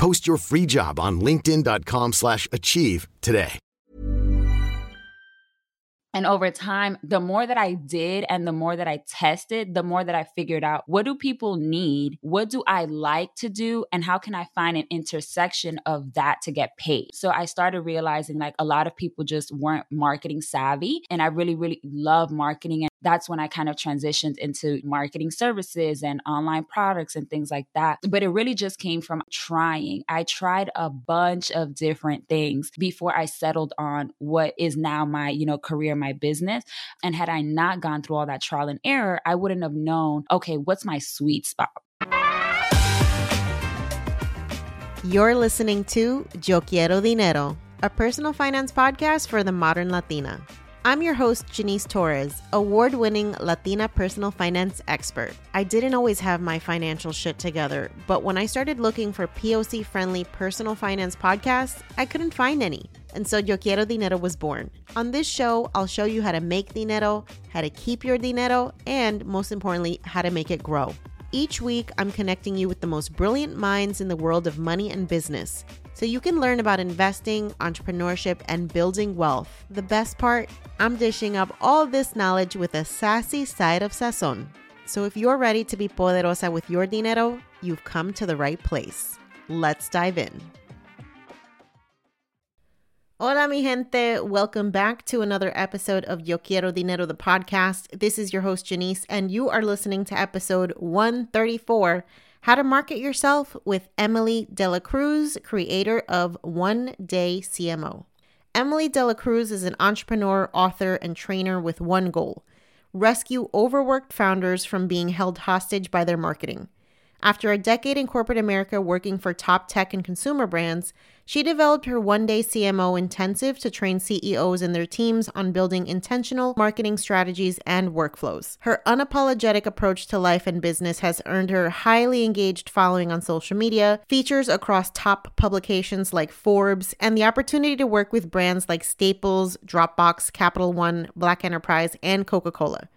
Post your free job on linkedin.com/achieve slash achieve today. And over time, the more that I did and the more that I tested, the more that I figured out what do people need? What do I like to do? And how can I find an intersection of that to get paid? So I started realizing like a lot of people just weren't marketing savvy. And I really, really love marketing. That's when I kind of transitioned into marketing services and online products and things like that. But it really just came from trying. I tried a bunch of different things before I settled on what is now my, you know, career, my business. And had I not gone through all that trial and error, I wouldn't have known, okay, what's my sweet spot? You're listening to Yo Quiero Dinero, a personal finance podcast for the modern Latina. I'm your host, Janice Torres, award winning Latina personal finance expert. I didn't always have my financial shit together, but when I started looking for POC friendly personal finance podcasts, I couldn't find any. And so Yo Quiero Dinero was born. On this show, I'll show you how to make dinero, how to keep your dinero, and most importantly, how to make it grow. Each week, I'm connecting you with the most brilliant minds in the world of money and business so you can learn about investing, entrepreneurship, and building wealth. The best part, I'm dishing up all this knowledge with a sassy side of sazon. So if you're ready to be poderosa with your dinero, you've come to the right place. Let's dive in. Hola, mi gente. Welcome back to another episode of Yo Quiero Dinero, the podcast. This is your host, Janice, and you are listening to episode 134 How to Market Yourself with Emily De La Cruz, creator of One Day CMO. Emily De La Cruz is an entrepreneur, author, and trainer with one goal rescue overworked founders from being held hostage by their marketing. After a decade in corporate America working for top tech and consumer brands, she developed her one day CMO intensive to train CEOs and their teams on building intentional marketing strategies and workflows. Her unapologetic approach to life and business has earned her highly engaged following on social media, features across top publications like Forbes, and the opportunity to work with brands like Staples, Dropbox, Capital One, Black Enterprise, and Coca Cola.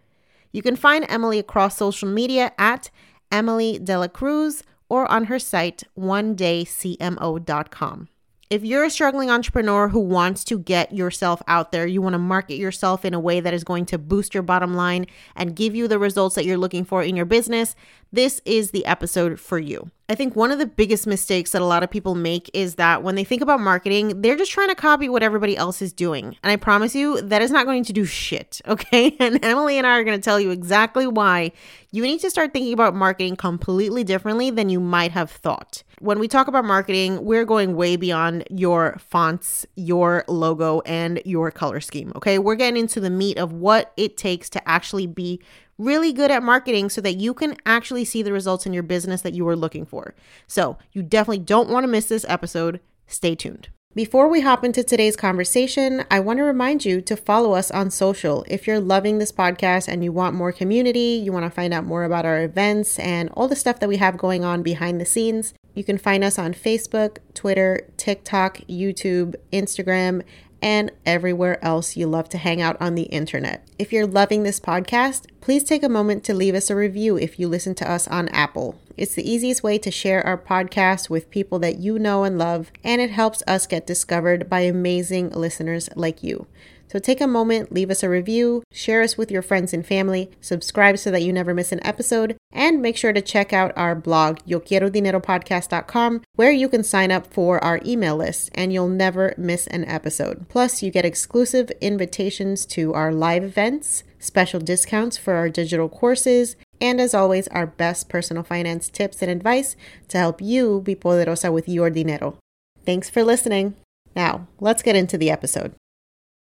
You can find Emily across social media at Emily Dela Cruz or on her site, onedaycmo.com. If you're a struggling entrepreneur who wants to get yourself out there, you want to market yourself in a way that is going to boost your bottom line and give you the results that you're looking for in your business, this is the episode for you. I think one of the biggest mistakes that a lot of people make is that when they think about marketing, they're just trying to copy what everybody else is doing. And I promise you, that is not going to do shit, okay? And Emily and I are going to tell you exactly why you need to start thinking about marketing completely differently than you might have thought. When we talk about marketing, we're going way beyond your fonts, your logo, and your color scheme. Okay. We're getting into the meat of what it takes to actually be really good at marketing so that you can actually see the results in your business that you are looking for. So you definitely don't want to miss this episode. Stay tuned. Before we hop into today's conversation, I want to remind you to follow us on social. If you're loving this podcast and you want more community, you want to find out more about our events and all the stuff that we have going on behind the scenes, you can find us on Facebook, Twitter, TikTok, YouTube, Instagram, and everywhere else you love to hang out on the internet. If you're loving this podcast, please take a moment to leave us a review if you listen to us on Apple. It's the easiest way to share our podcast with people that you know and love, and it helps us get discovered by amazing listeners like you. So take a moment, leave us a review, share us with your friends and family, subscribe so that you never miss an episode, and make sure to check out our blog, YoQuieroDineroPodcast.com, where you can sign up for our email list and you'll never miss an episode. Plus, you get exclusive invitations to our live events, special discounts for our digital courses, and as always, our best personal finance tips and advice to help you be poderosa with your dinero. Thanks for listening. Now, let's get into the episode.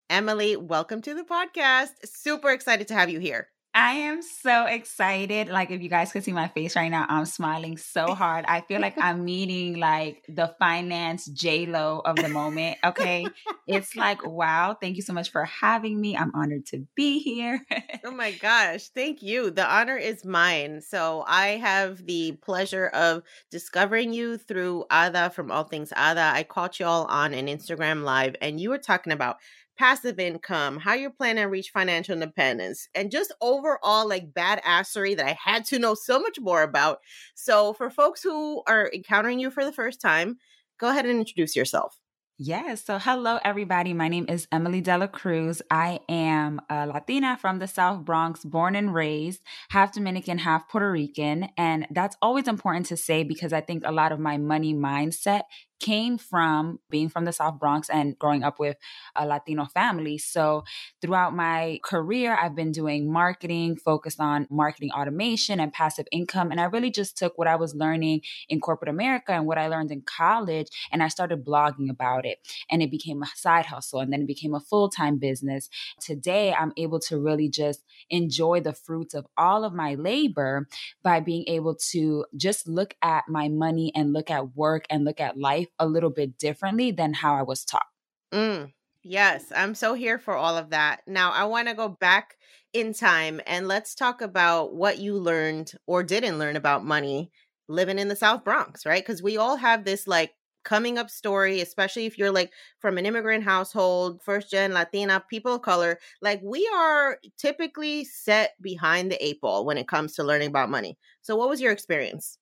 Emily, welcome to the podcast. Super excited to have you here. I am so excited. Like if you guys could see my face right now, I'm smiling so hard. I feel like I'm meeting like the finance J Lo of the moment. Okay, it's like wow. Thank you so much for having me. I'm honored to be here. oh my gosh, thank you. The honor is mine. So I have the pleasure of discovering you through Ada from All Things Ada. I caught y'all on an Instagram live, and you were talking about passive income, how you're planning to reach financial independence, and just overall like badassery that I had to know so much more about. So, for folks who are encountering you for the first time, go ahead and introduce yourself. Yes. So, hello, everybody. My name is Emily Dela Cruz. I am a Latina from the South Bronx, born and raised, half Dominican, half Puerto Rican. And that's always important to say because I think a lot of my money mindset came from being from the South Bronx and growing up with a Latino family. So, throughout my career, I've been doing marketing, focused on marketing automation and passive income. And I really just took what I was learning in corporate America and what I learned in college, and I started blogging about it. And it became a side hustle, and then it became a full time business. Today, I'm able to really just enjoy the fruits of all of my labor by being able to just look at my money and look at work and look at life a little bit differently than how I was taught. Mm, yes, I'm so here for all of that. Now, I want to go back in time and let's talk about what you learned or didn't learn about money living in the South Bronx, right? Because we all have this like coming up story, especially if you're like from an immigrant household, first gen Latina, people of color. Like we are typically set behind the eight ball when it comes to learning about money. So, what was your experience?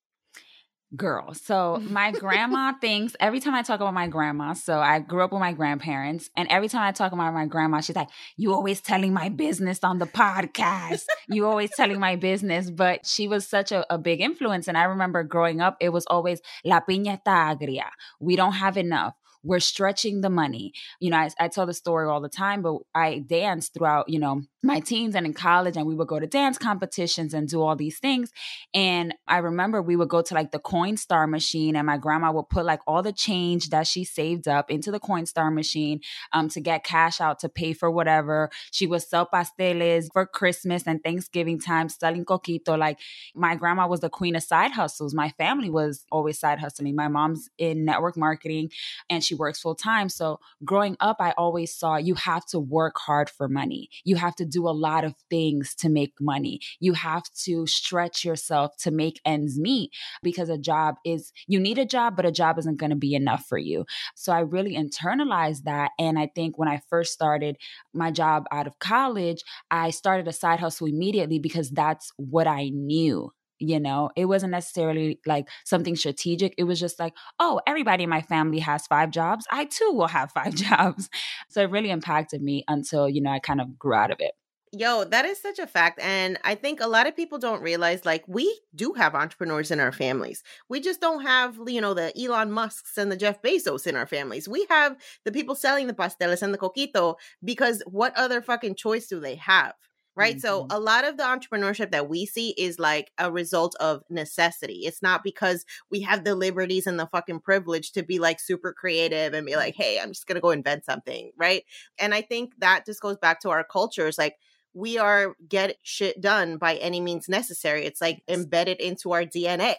Girl. So my grandma thinks every time I talk about my grandma, so I grew up with my grandparents, and every time I talk about my grandma, she's like, You always telling my business on the podcast. you always telling my business. But she was such a, a, big influence. And I remember growing up, it was always La piña está agria. We don't have enough we're stretching the money. You know, I, I, tell the story all the time, but I danced throughout, you know, my teens and in college, and we would go to dance competitions and do all these things. And I remember we would go to like the Coinstar machine, and my grandma would put like all the change that she saved up into the Coinstar machine um, to get cash out to pay for whatever. She would sell pasteles for Christmas and Thanksgiving time, selling coquito. Like my grandma was the queen of side hustles. My family was always side hustling. My mom's in network marketing, and she works full time. So growing up, I always saw you have to work hard for money. You have to do a lot of things to make money. You have to stretch yourself to make ends meet because a job is, you need a job, but a job isn't going to be enough for you. So I really internalized that. And I think when I first started my job out of college, I started a side hustle immediately because that's what I knew you know it wasn't necessarily like something strategic it was just like oh everybody in my family has five jobs i too will have five jobs so it really impacted me until you know i kind of grew out of it Yo, that is such a fact. And I think a lot of people don't realize like we do have entrepreneurs in our families. We just don't have, you know, the Elon Musks and the Jeff Bezos in our families. We have the people selling the pasteles and the coquito because what other fucking choice do they have? Right? Mm-hmm. So a lot of the entrepreneurship that we see is like a result of necessity. It's not because we have the liberties and the fucking privilege to be like super creative and be like, hey, I'm just gonna go invent something, right? And I think that just goes back to our cultures, like we are get shit done by any means necessary. It's like embedded into our DNA.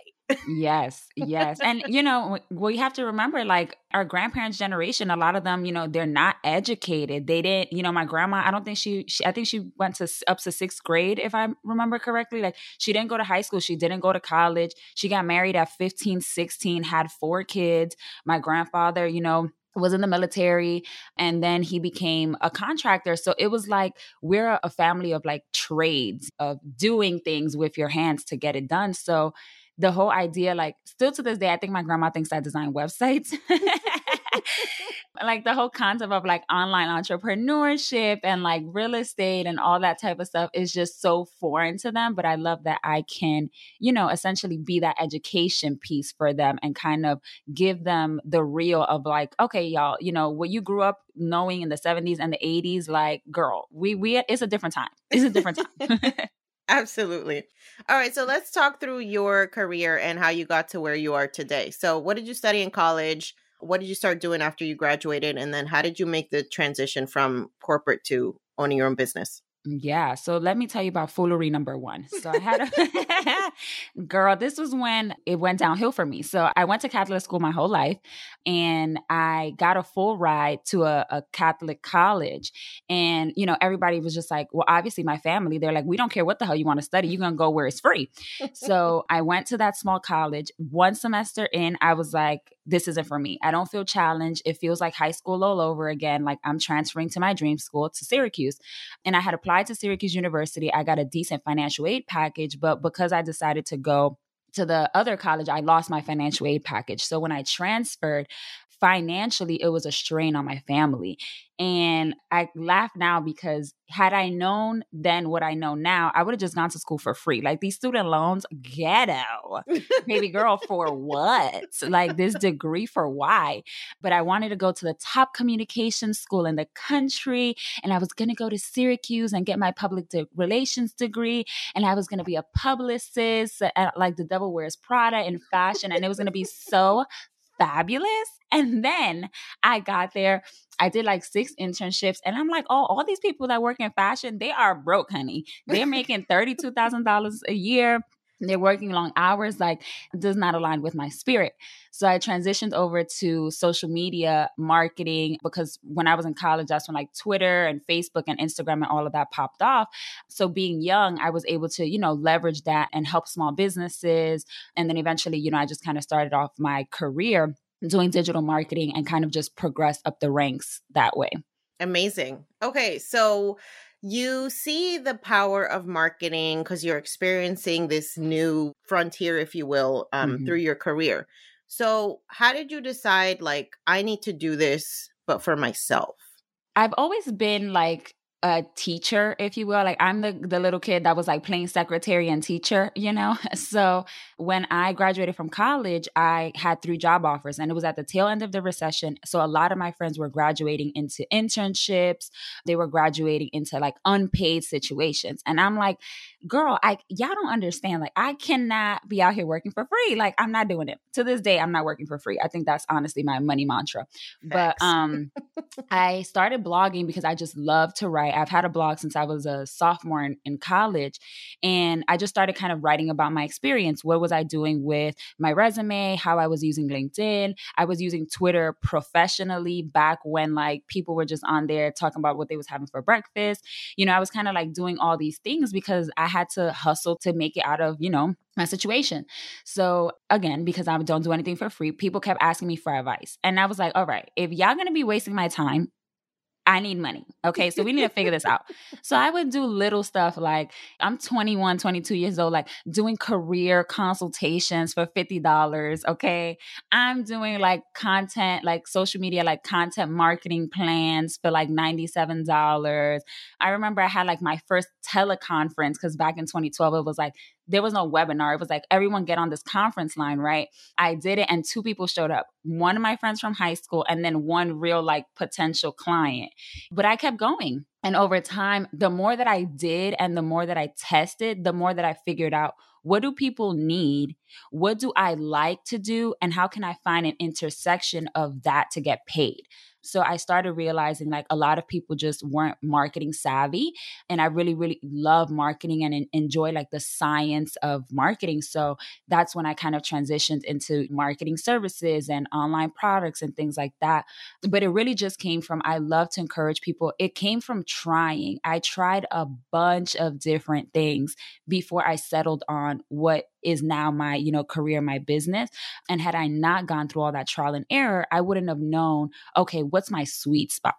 Yes, yes. And you know, we have to remember like our grandparents' generation, a lot of them, you know, they're not educated. They didn't, you know, my grandma, I don't think she, she I think she went to up to 6th grade if I remember correctly. Like she didn't go to high school, she didn't go to college. She got married at 15, 16, had four kids. My grandfather, you know, was in the military and then he became a contractor so it was like we're a family of like trades of doing things with your hands to get it done so the whole idea like still to this day i think my grandma thinks i design websites like the whole concept of like online entrepreneurship and like real estate and all that type of stuff is just so foreign to them. But I love that I can, you know, essentially be that education piece for them and kind of give them the real of like, okay, y'all, you know, what you grew up knowing in the 70s and the 80s, like, girl, we we it's a different time. It's a different time. Absolutely. All right, so let's talk through your career and how you got to where you are today. So, what did you study in college? what did you start doing after you graduated and then how did you make the transition from corporate to owning your own business mm, yeah. So let me tell you about foolery number one. So I had a girl, this was when it went downhill for me. So I went to Catholic school my whole life and I got a full ride to a, a Catholic college. And, you know, everybody was just like, well, obviously my family, they're like, we don't care what the hell you want to study. You're going to go where it's free. so I went to that small college. One semester in, I was like, this isn't for me. I don't feel challenged. It feels like high school all over again. Like I'm transferring to my dream school to Syracuse. And I had applied to Syracuse University. I got a decent financial aid package, but because I decided to go to the other college, I lost my financial aid package. So when I transferred, financially, it was a strain on my family. And I laugh now because had I known then what I know now, I would have just gone to school for free. Like these student loans, ghetto. Baby girl, for what? Like this degree for why? But I wanted to go to the top communication school in the country. And I was going to go to Syracuse and get my public de- relations degree. And I was going to be a publicist, at, like the devil wears Prada in fashion. And it was going to be so fabulous. And then I got there. I did like six internships, and I'm like, oh, all these people that work in fashion, they are broke, honey. They're making $32,000 a year. They're working long hours, like, does not align with my spirit. So I transitioned over to social media marketing because when I was in college, that's when like Twitter and Facebook and Instagram and all of that popped off. So being young, I was able to, you know, leverage that and help small businesses. And then eventually, you know, I just kind of started off my career doing digital marketing and kind of just progress up the ranks that way. Amazing. Okay, so you see the power of marketing because you're experiencing this new frontier, if you will, um, mm-hmm. through your career. So, how did you decide, like, I need to do this, but for myself? I've always been like a teacher, if you will. Like I'm the the little kid that was like playing secretary and teacher, you know. So when I graduated from college, I had three job offers, and it was at the tail end of the recession. So a lot of my friends were graduating into internships. They were graduating into like unpaid situations, and I'm like, girl, I y'all don't understand. Like I cannot be out here working for free. Like I'm not doing it. To this day, I'm not working for free. I think that's honestly my money mantra. Facts. But um, I started blogging because I just love to write. I've had a blog since I was a sophomore in, in college. And I just started kind of writing about my experience. What was I doing with my resume? How I was using LinkedIn. I was using Twitter professionally back when like people were just on there talking about what they was having for breakfast. You know, I was kind of like doing all these things because I had to hustle to make it out of, you know, my situation. So again, because I don't do anything for free, people kept asking me for advice. And I was like, all right, if y'all gonna be wasting my time I need money. Okay. So we need to figure this out. So I would do little stuff like I'm 21, 22 years old, like doing career consultations for $50. Okay. I'm doing like content, like social media, like content marketing plans for like $97. I remember I had like my first teleconference because back in 2012, it was like there was no webinar. It was like everyone get on this conference line, right? I did it and two people showed up. One of my friends from high school and then one real like potential client. But I kept going And over time, the more that I did and the more that I tested, the more that I figured out what do people need? What do I like to do? And how can I find an intersection of that to get paid? So I started realizing like a lot of people just weren't marketing savvy. And I really, really love marketing and enjoy like the science of marketing. So that's when I kind of transitioned into marketing services and online products and things like that. But it really just came from I love to encourage people. It came from trying. I tried a bunch of different things before I settled on what is now my, you know, career, my business. And had I not gone through all that trial and error, I wouldn't have known, okay, what's my sweet spot?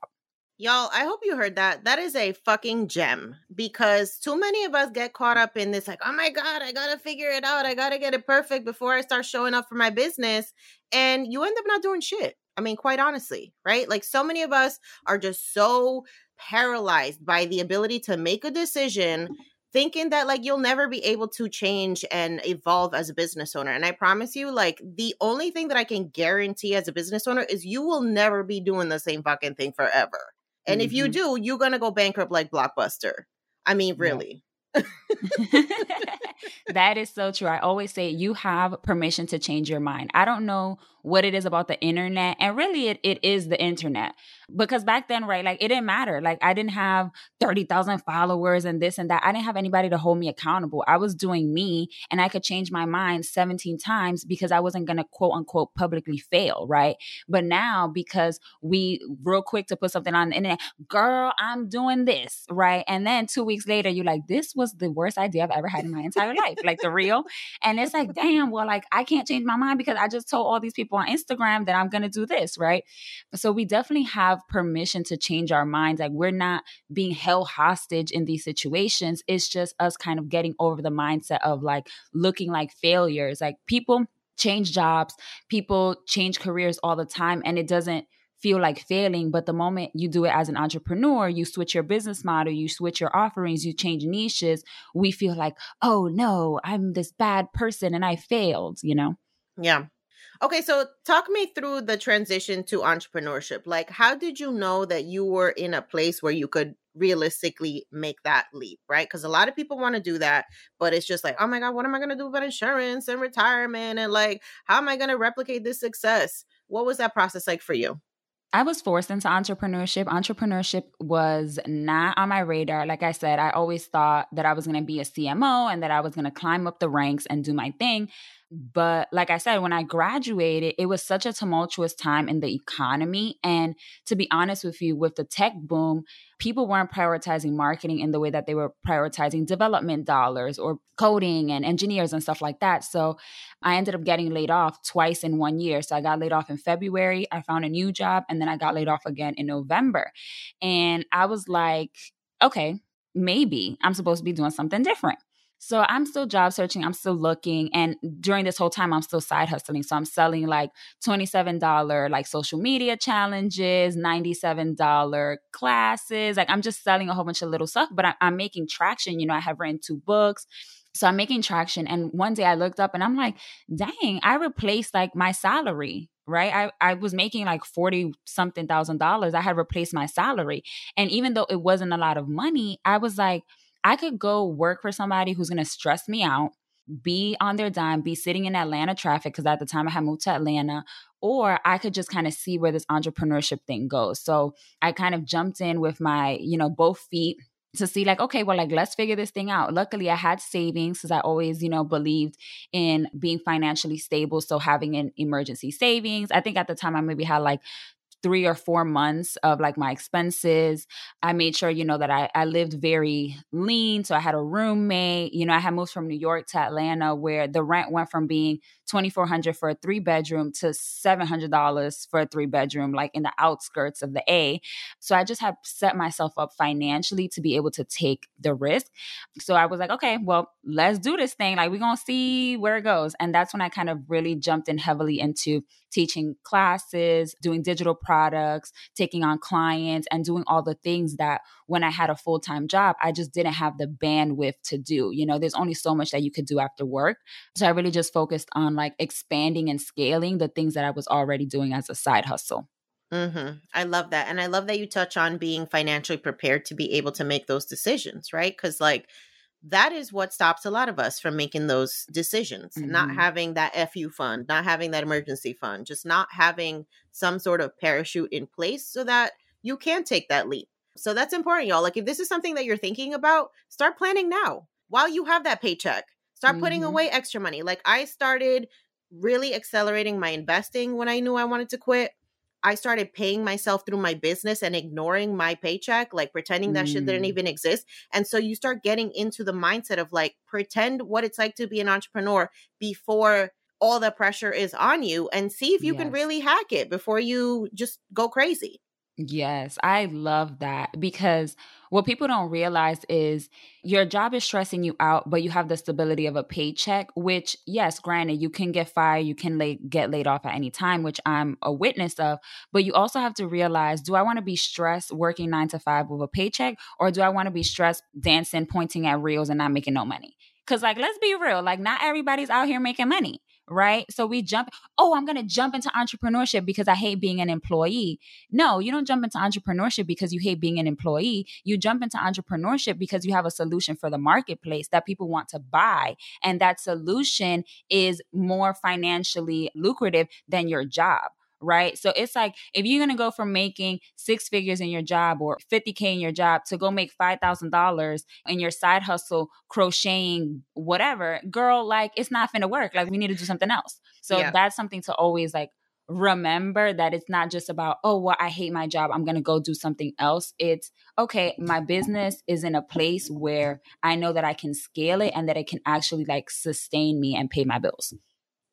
Y'all, I hope you heard that. That is a fucking gem because too many of us get caught up in this, like, oh my God, I gotta figure it out. I gotta get it perfect before I start showing up for my business. And you end up not doing shit. I mean, quite honestly, right? Like, so many of us are just so paralyzed by the ability to make a decision thinking that like you'll never be able to change and evolve as a business owner. And I promise you, like the only thing that I can guarantee as a business owner is you will never be doing the same fucking thing forever. And mm-hmm. if you mm-hmm. do, you're gonna go bankrupt like Blockbuster. I mean, really. Yeah. that is so true. I always say you have permission to change your mind. I don't know what it is about the internet. And really, it, it is the internet. Because back then, right, like it didn't matter. Like I didn't have 30,000 followers and this and that. I didn't have anybody to hold me accountable. I was doing me and I could change my mind 17 times because I wasn't going to quote unquote publicly fail, right? But now, because we real quick to put something on the internet, girl, I'm doing this, right? And then two weeks later, you're like, this was the worst idea I've ever had in my entire life, like the real. And it's like, damn, well, like I can't change my mind because I just told all these people people on Instagram that I'm going to do this, right? So we definitely have permission to change our minds. Like we're not being held hostage in these situations. It's just us kind of getting over the mindset of like looking like failures. Like people change jobs, people change careers all the time, and it doesn't feel like failing. But the moment you do it as an entrepreneur, you switch your business model, you switch your offerings, you change niches, we feel like, oh no, I'm this bad person and I failed, you know? Yeah. Okay, so talk me through the transition to entrepreneurship. Like, how did you know that you were in a place where you could realistically make that leap, right? Because a lot of people want to do that, but it's just like, oh my God, what am I going to do about insurance and retirement? And like, how am I going to replicate this success? What was that process like for you? I was forced into entrepreneurship. Entrepreneurship was not on my radar. Like I said, I always thought that I was going to be a CMO and that I was going to climb up the ranks and do my thing. But like I said, when I graduated, it was such a tumultuous time in the economy. And to be honest with you, with the tech boom, people weren't prioritizing marketing in the way that they were prioritizing development dollars or coding and engineers and stuff like that. So I ended up getting laid off twice in one year. So I got laid off in February, I found a new job, and then I got laid off again in November. And I was like, okay, maybe I'm supposed to be doing something different. So I'm still job searching, I'm still looking. And during this whole time, I'm still side hustling. So I'm selling like $27 like social media challenges, $97 classes. Like I'm just selling a whole bunch of little stuff, but I, I'm making traction. You know, I have written two books. So I'm making traction. And one day I looked up and I'm like, dang, I replaced like my salary right i i was making like 40 something thousand dollars i had replaced my salary and even though it wasn't a lot of money i was like I could go work for somebody who's going to stress me out, be on their dime, be sitting in Atlanta traffic, because at the time I had moved to Atlanta, or I could just kind of see where this entrepreneurship thing goes. So I kind of jumped in with my, you know, both feet to see like okay well like let's figure this thing out luckily i had savings because i always you know believed in being financially stable so having an emergency savings i think at the time i maybe had like three or four months of like my expenses. I made sure, you know, that I, I lived very lean. So I had a roommate. You know, I had moved from New York to Atlanta where the rent went from being 2400 for a three bedroom to $700 for a three bedroom, like in the outskirts of the A. So I just had set myself up financially to be able to take the risk. So I was like, okay, well, let's do this thing. Like, we're going to see where it goes. And that's when I kind of really jumped in heavily into teaching classes, doing digital products, taking on clients, and doing all the things that when I had a full time job, I just didn't have the bandwidth to do. You know, there's only so much that you could do after work. So I really just focused on like expanding and scaling the things that I was already doing as a side hustle. Mm-hmm. I love that. And I love that you touch on being financially prepared to be able to make those decisions, right? Because, like, that is what stops a lot of us from making those decisions mm-hmm. not having that fu fund not having that emergency fund just not having some sort of parachute in place so that you can take that leap so that's important y'all like if this is something that you're thinking about start planning now while you have that paycheck start putting mm-hmm. away extra money like i started really accelerating my investing when i knew i wanted to quit I started paying myself through my business and ignoring my paycheck, like pretending that mm. shit didn't mm. even exist. And so you start getting into the mindset of like, pretend what it's like to be an entrepreneur before all the pressure is on you and see if you yes. can really hack it before you just go crazy. Yes, I love that because what people don't realize is your job is stressing you out, but you have the stability of a paycheck, which, yes, granted, you can get fired, you can lay, get laid off at any time, which I'm a witness of. But you also have to realize do I want to be stressed working nine to five with a paycheck, or do I want to be stressed dancing, pointing at reels, and not making no money? Because, like, let's be real, like, not everybody's out here making money right? So we jump, oh, I'm going to jump into entrepreneurship because I hate being an employee. No, you don't jump into entrepreneurship because you hate being an employee. You jump into entrepreneurship because you have a solution for the marketplace that people want to buy. And that solution is more financially lucrative than your job right? So it's like if you're gonna go from making six figures in your job or 50K in your job to go make $5,000 in your side hustle, crocheting, whatever, girl, like it's not gonna work. Like we need to do something else. So yeah. that's something to always like remember that it's not just about, oh, well, I hate my job. I'm going to go do something else. It's, okay, my business is in a place where I know that I can scale it and that it can actually like sustain me and pay my bills.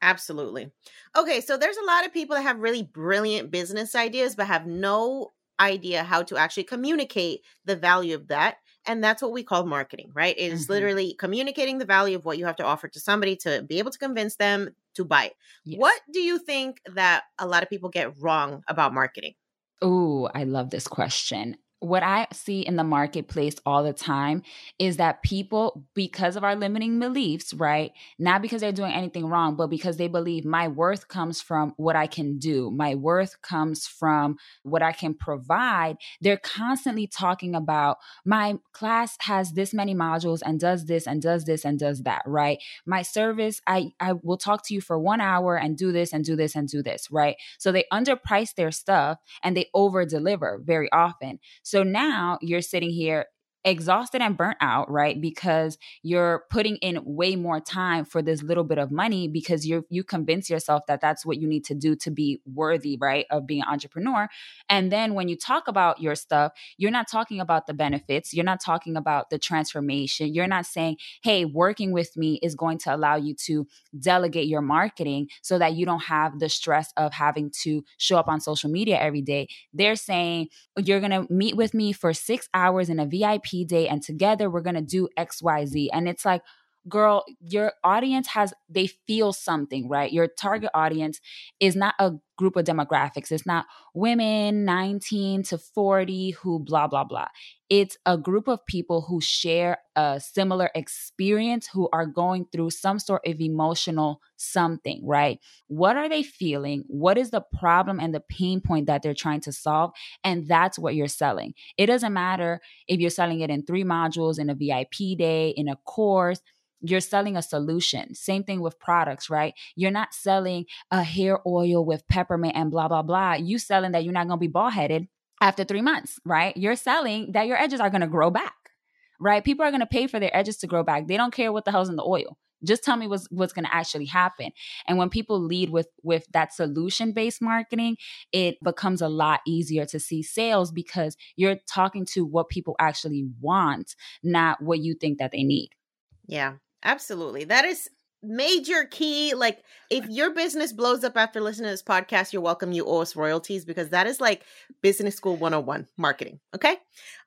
Absolutely. Okay, so there's a lot of people that have really brilliant business ideas, but have no idea how to actually communicate the value of that. And that's what we call marketing, right? It is mm-hmm. literally communicating the value of what you have to offer to somebody to be able to convince them to buy it. Yes. What do you think that a lot of people get wrong about marketing? Oh, I love this question what I see in the marketplace all the time is that people, because of our limiting beliefs, right? Not because they're doing anything wrong, but because they believe my worth comes from what I can do, my worth comes from what I can provide. They're constantly talking about my class has this many modules and does this and does this and does that, right? My service, I, I will talk to you for one hour and do this and do this and do this, right? So they underprice their stuff and they over deliver very often. So now you're sitting here exhausted and burnt out, right? Because you're putting in way more time for this little bit of money because you you convince yourself that that's what you need to do to be worthy, right, of being an entrepreneur. And then when you talk about your stuff, you're not talking about the benefits, you're not talking about the transformation. You're not saying, "Hey, working with me is going to allow you to delegate your marketing so that you don't have the stress of having to show up on social media every day." They're saying, "You're going to meet with me for 6 hours in a VIP day and together we're going to do XYZ. And it's like, girl, your audience has, they feel something, right? Your target audience is not a group of demographics. It's not women 19 to 40 who blah, blah, blah. It's a group of people who share a similar experience, who are going through some sort of emotional something, right? What are they feeling? What is the problem and the pain point that they're trying to solve? And that's what you're selling. It doesn't matter if you're selling it in three modules, in a VIP day, in a course you're selling a solution. Same thing with products, right? You're not selling a hair oil with peppermint and blah, blah, blah. You selling that you're not going to be bald headed after three months, right? You're selling that your edges are going to grow back, right? People are going to pay for their edges to grow back. They don't care what the hell's in the oil. Just tell me what's what's going to actually happen. And when people lead with with that solution based marketing, it becomes a lot easier to see sales because you're talking to what people actually want, not what you think that they need. Yeah, Absolutely. That is major key. Like, if your business blows up after listening to this podcast, you're welcome. You owe us royalties because that is like business school 101 marketing. Okay.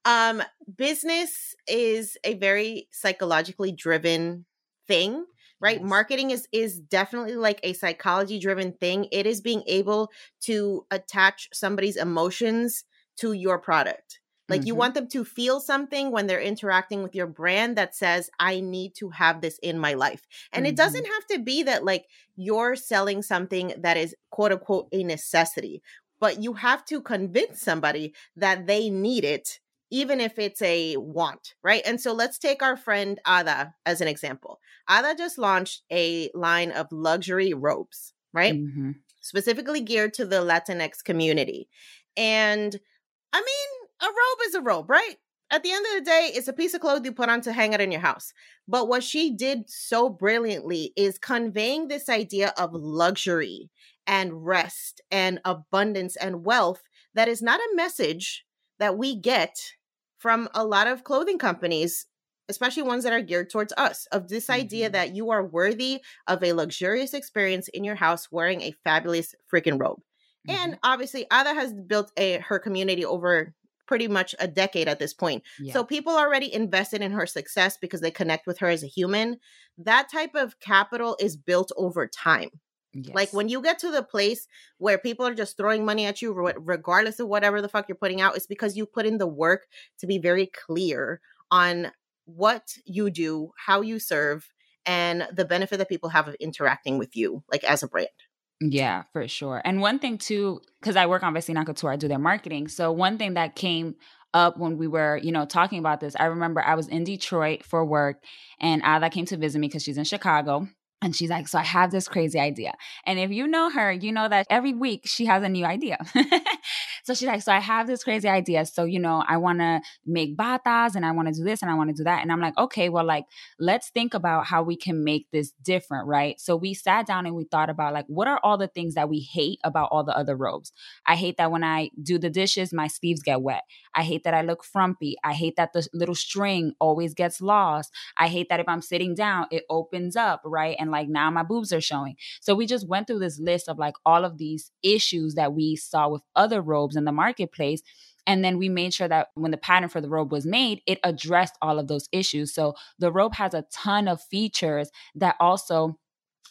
Um, business is a very psychologically driven thing right yes. marketing is is definitely like a psychology driven thing it is being able to attach somebody's emotions to your product like mm-hmm. you want them to feel something when they're interacting with your brand that says, I need to have this in my life. And mm-hmm. it doesn't have to be that like you're selling something that is quote unquote a necessity. but you have to convince somebody that they need it even if it's a want, right? And so let's take our friend Ada as an example. Ada just launched a line of luxury robes, right? Mm-hmm. Specifically geared to the Latinx community. And I mean, a robe is a robe, right? At the end of the day, it's a piece of clothing you put on to hang it in your house. But what she did so brilliantly is conveying this idea of luxury and rest and abundance and wealth that is not a message that we get from a lot of clothing companies especially ones that are geared towards us of this mm-hmm. idea that you are worthy of a luxurious experience in your house wearing a fabulous freaking robe mm-hmm. and obviously ada has built a her community over pretty much a decade at this point yeah. so people already invested in her success because they connect with her as a human that type of capital is built over time Yes. Like when you get to the place where people are just throwing money at you, regardless of whatever the fuck you're putting out, it's because you put in the work to be very clear on what you do, how you serve, and the benefit that people have of interacting with you, like as a brand. Yeah, for sure. And one thing too, because I work on Vecina Couture, I do their marketing. So one thing that came up when we were, you know, talking about this, I remember I was in Detroit for work and Ada came to visit me because she's in Chicago. And she's like, So I have this crazy idea. And if you know her, you know that every week she has a new idea. so she's like, So I have this crazy idea. So, you know, I want to make batas and I want to do this and I want to do that. And I'm like, Okay, well, like, let's think about how we can make this different, right? So we sat down and we thought about, like, what are all the things that we hate about all the other robes? I hate that when I do the dishes, my sleeves get wet. I hate that I look frumpy. I hate that the little string always gets lost. I hate that if I'm sitting down, it opens up, right? And like now my boobs are showing. So we just went through this list of like all of these issues that we saw with other robes in the marketplace. And then we made sure that when the pattern for the robe was made, it addressed all of those issues. So the robe has a ton of features that also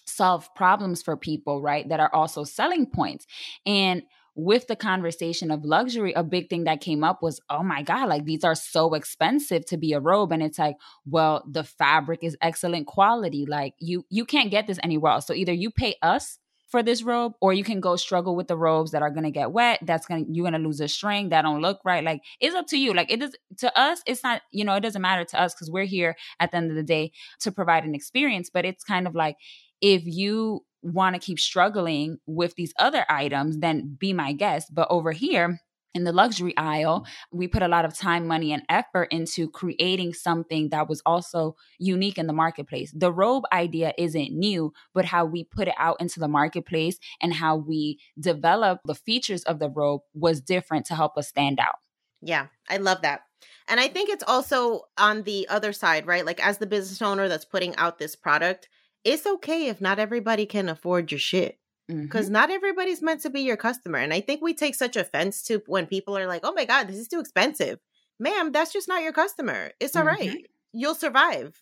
solve problems for people, right? That are also selling points. And with the conversation of luxury, a big thing that came up was, oh my God, like these are so expensive to be a robe. And it's like, well, the fabric is excellent quality. Like you you can't get this anywhere else. So either you pay us for this robe or you can go struggle with the robes that are going to get wet that's going to you're going to lose a string that don't look right like it's up to you like it is to us it's not you know it doesn't matter to us cuz we're here at the end of the day to provide an experience but it's kind of like if you want to keep struggling with these other items, then be my guest. But over here, in the luxury aisle, we put a lot of time, money, and effort into creating something that was also unique in the marketplace. The robe idea isn't new, but how we put it out into the marketplace and how we develop the features of the robe was different to help us stand out. Yeah, I love that. And I think it's also on the other side, right? Like, as the business owner that's putting out this product, it's okay if not everybody can afford your shit because mm-hmm. not everybody's meant to be your customer. And I think we take such offense to when people are like, oh my God, this is too expensive. Ma'am, that's just not your customer. It's all mm-hmm. right. You'll survive.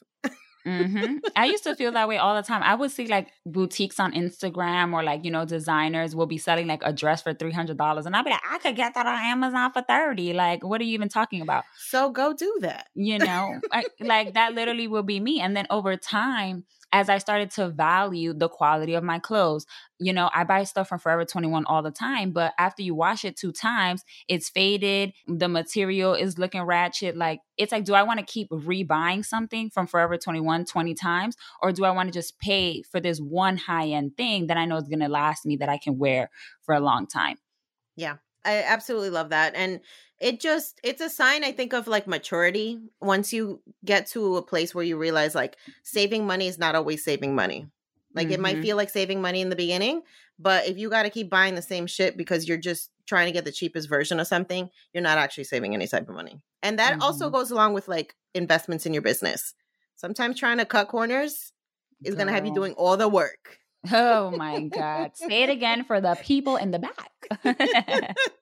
mm-hmm. I used to feel that way all the time. I would see like boutiques on Instagram or like, you know, designers will be selling like a dress for $300. And I'd be like, I could get that on Amazon for 30 Like, what are you even talking about? So go do that. You know, I, like that literally will be me. And then over time, as I started to value the quality of my clothes. You know, I buy stuff from Forever 21 all the time, but after you wash it two times, it's faded, the material is looking ratchet. Like, it's like, do I want to keep rebuying something from Forever 21 20 times? Or do I want to just pay for this one high end thing that I know is going to last me that I can wear for a long time? Yeah, I absolutely love that. And it just it's a sign i think of like maturity. Once you get to a place where you realize like saving money is not always saving money. Like mm-hmm. it might mm-hmm. feel like saving money in the beginning but if you got to keep buying the same shit because you're just trying to get the cheapest version of something you're not actually saving any type of money. And that mm-hmm. also goes along with like investments in your business. Sometimes trying to cut corners is going to have you doing all the work. Oh my god. Say it again for the people in the back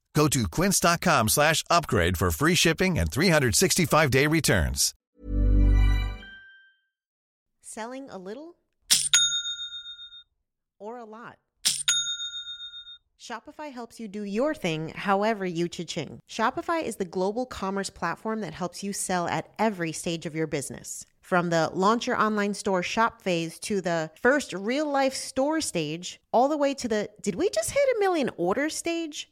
Go to quince.com slash upgrade for free shipping and 365-day returns. Selling a little or a lot? Shopify helps you do your thing however you cha-ching. Shopify is the global commerce platform that helps you sell at every stage of your business. From the launch your online store shop phase to the first real life store stage, all the way to the did we just hit a million order stage?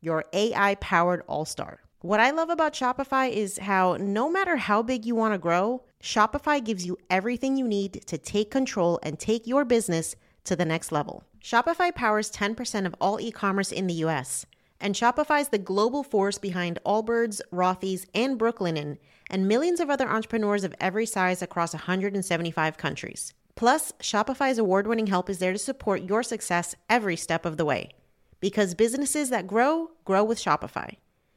your AI powered all star. What I love about Shopify is how no matter how big you want to grow, Shopify gives you everything you need to take control and take your business to the next level. Shopify powers 10% of all e commerce in the US, and Shopify is the global force behind Allbirds, Rothy's, and Brooklinen, and millions of other entrepreneurs of every size across 175 countries. Plus, Shopify's award winning help is there to support your success every step of the way because businesses that grow grow with Shopify.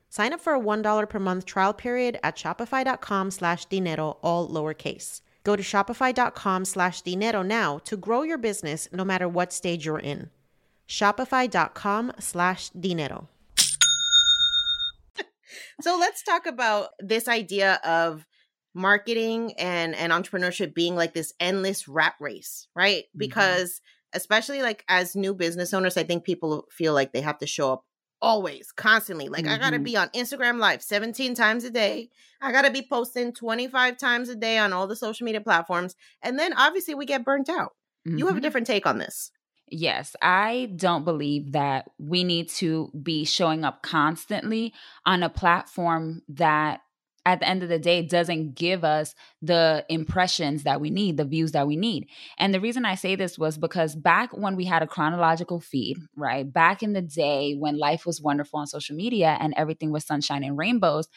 Sign up for a $1 per month trial period at shopify.com slash dinero, all lowercase. Go to shopify.com slash dinero now to grow your business no matter what stage you're in. Shopify.com slash dinero. so let's talk about this idea of marketing and, and entrepreneurship being like this endless rat race, right? Mm-hmm. Especially like as new business owners, I think people feel like they have to show up always, constantly. Like mm-hmm. I gotta be on Instagram live 17 times a day. I gotta be posting 25 times a day on all the social media platforms. And then obviously we get burnt out. Mm-hmm. You have a mm-hmm. different take on this. Yes, I don't believe that we need to be showing up constantly on a platform that at the end of the day doesn't give us the impressions that we need, the views that we need. And the reason I say this was because back when we had a chronological feed, right? Back in the day when life was wonderful on social media and everything was sunshine and rainbows,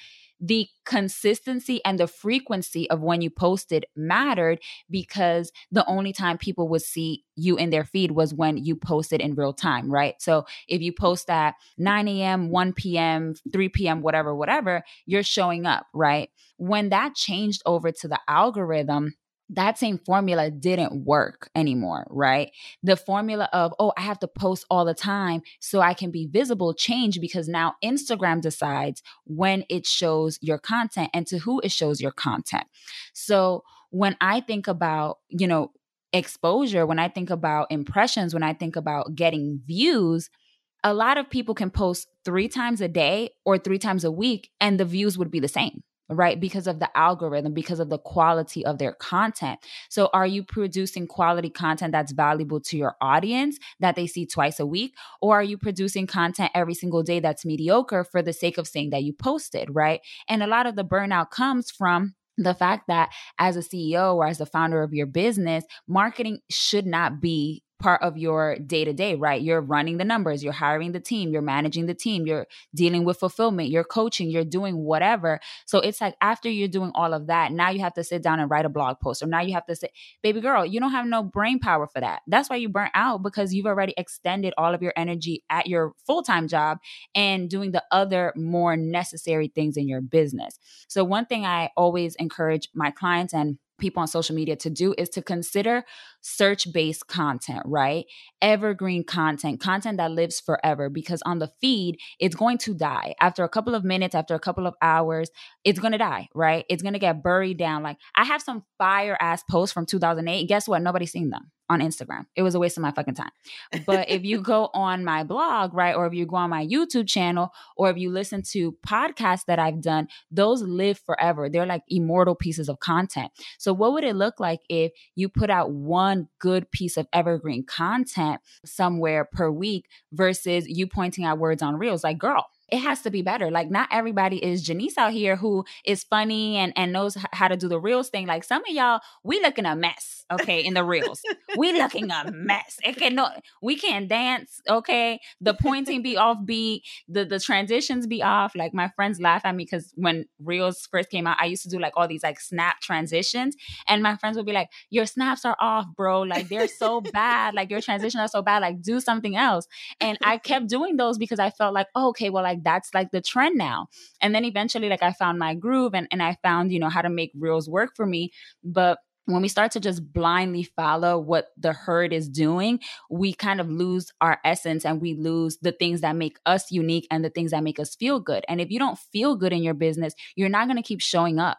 the consistency and the frequency of when you posted mattered because the only time people would see you in their feed was when you posted in real time, right? So if you post at 9 a.m., 1 p.m., 3 p.m., whatever, whatever, you're showing up, right? When that changed over to the algorithm, that same formula didn't work anymore, right? The formula of, oh, I have to post all the time so I can be visible changed because now Instagram decides when it shows your content and to who it shows your content. So when I think about, you know, exposure, when I think about impressions, when I think about getting views, a lot of people can post three times a day or three times a week and the views would be the same right? Because of the algorithm, because of the quality of their content. So, are you producing quality content that's valuable to your audience that they see twice a week? Or are you producing content every single day that's mediocre for the sake of saying that you posted, right? And a lot of the burnout comes from the fact that as a CEO or as the founder of your business, marketing should not be part of your day to day, right? You're running the numbers, you're hiring the team, you're managing the team, you're dealing with fulfillment, you're coaching, you're doing whatever. So it's like after you're doing all of that, now you have to sit down and write a blog post, or now you have to say, baby girl, you don't have no brain power for that. That's why you burnt out because you've already extended all of your energy at your full time job and doing the other more necessary things in your business. So, one thing I always encourage my clients and people on social media to do is to consider search based content, right? Evergreen content, content that lives forever, because on the feed, it's going to die. After a couple of minutes, after a couple of hours, it's going to die, right? It's going to get buried down. Like I have some fire ass posts from 2008. Guess what? Nobody's seen them on Instagram. It was a waste of my fucking time. But if you go on my blog, right, or if you go on my YouTube channel, or if you listen to podcasts that I've done, those live forever. They're like immortal pieces of content. So, what would it look like if you put out one good piece of evergreen content somewhere per week versus you pointing out words on reels? Like, girl, it has to be better. Like not everybody is Janice out here who is funny and and knows how to do the reels thing. Like some of y'all, we looking a mess, okay, in the reels. we looking a mess. It can we can't dance, okay. The pointing be off beat, the the transitions be off. Like my friends laugh at me because when reels first came out, I used to do like all these like snap transitions, and my friends would be like, "Your snaps are off, bro. Like they're so bad. Like your transitions are so bad. Like do something else." And I kept doing those because I felt like, oh, okay, well, like that's like the trend now. And then eventually, like I found my groove and, and I found, you know, how to make reels work for me. But when we start to just blindly follow what the herd is doing, we kind of lose our essence and we lose the things that make us unique and the things that make us feel good. And if you don't feel good in your business, you're not going to keep showing up.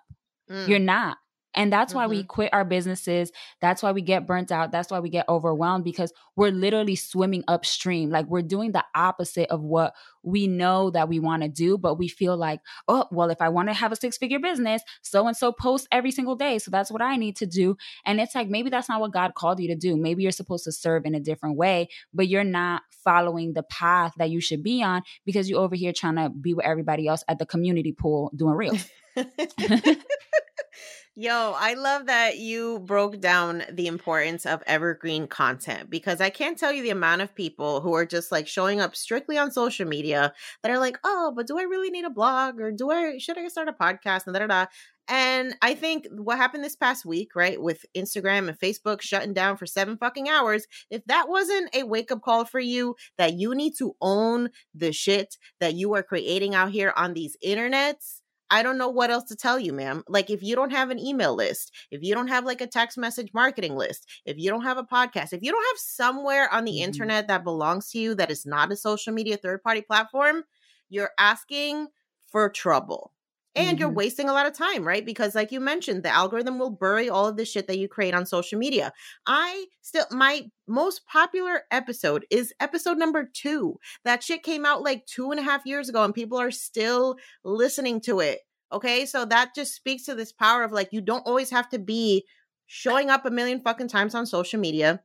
Mm. You're not. And that's mm-hmm. why we mm-hmm. quit our businesses. That's why we get burnt out. That's why we get overwhelmed because we're literally swimming upstream. Like we're doing the opposite of what we know that we want to do, but we feel like, oh, well, if I want to have a six figure business, so and so posts every single day. So that's what I need to do. And it's like, maybe that's not what God called you to do. Maybe you're supposed to serve in a different way, but you're not following the path that you should be on because you're over here trying to be with everybody else at the community pool doing reels. Yo, I love that you broke down the importance of evergreen content because I can't tell you the amount of people who are just like showing up strictly on social media that are like, oh, but do I really need a blog or do I should I start a podcast and da da da. And I think what happened this past week, right, with Instagram and Facebook shutting down for seven fucking hours, if that wasn't a wake up call for you that you need to own the shit that you are creating out here on these internets, I don't know what else to tell you, ma'am. Like, if you don't have an email list, if you don't have like a text message marketing list, if you don't have a podcast, if you don't have somewhere on the mm-hmm. internet that belongs to you that is not a social media third party platform, you're asking for trouble and mm-hmm. you're wasting a lot of time right? Because like you mentioned the algorithm will bury all of the shit that you create on social media. I still my most popular episode is episode number two. That shit came out like two and a half years ago and people are still listening to it okay? So that just speaks to this power of like you don't always have to be showing up a million fucking times on social media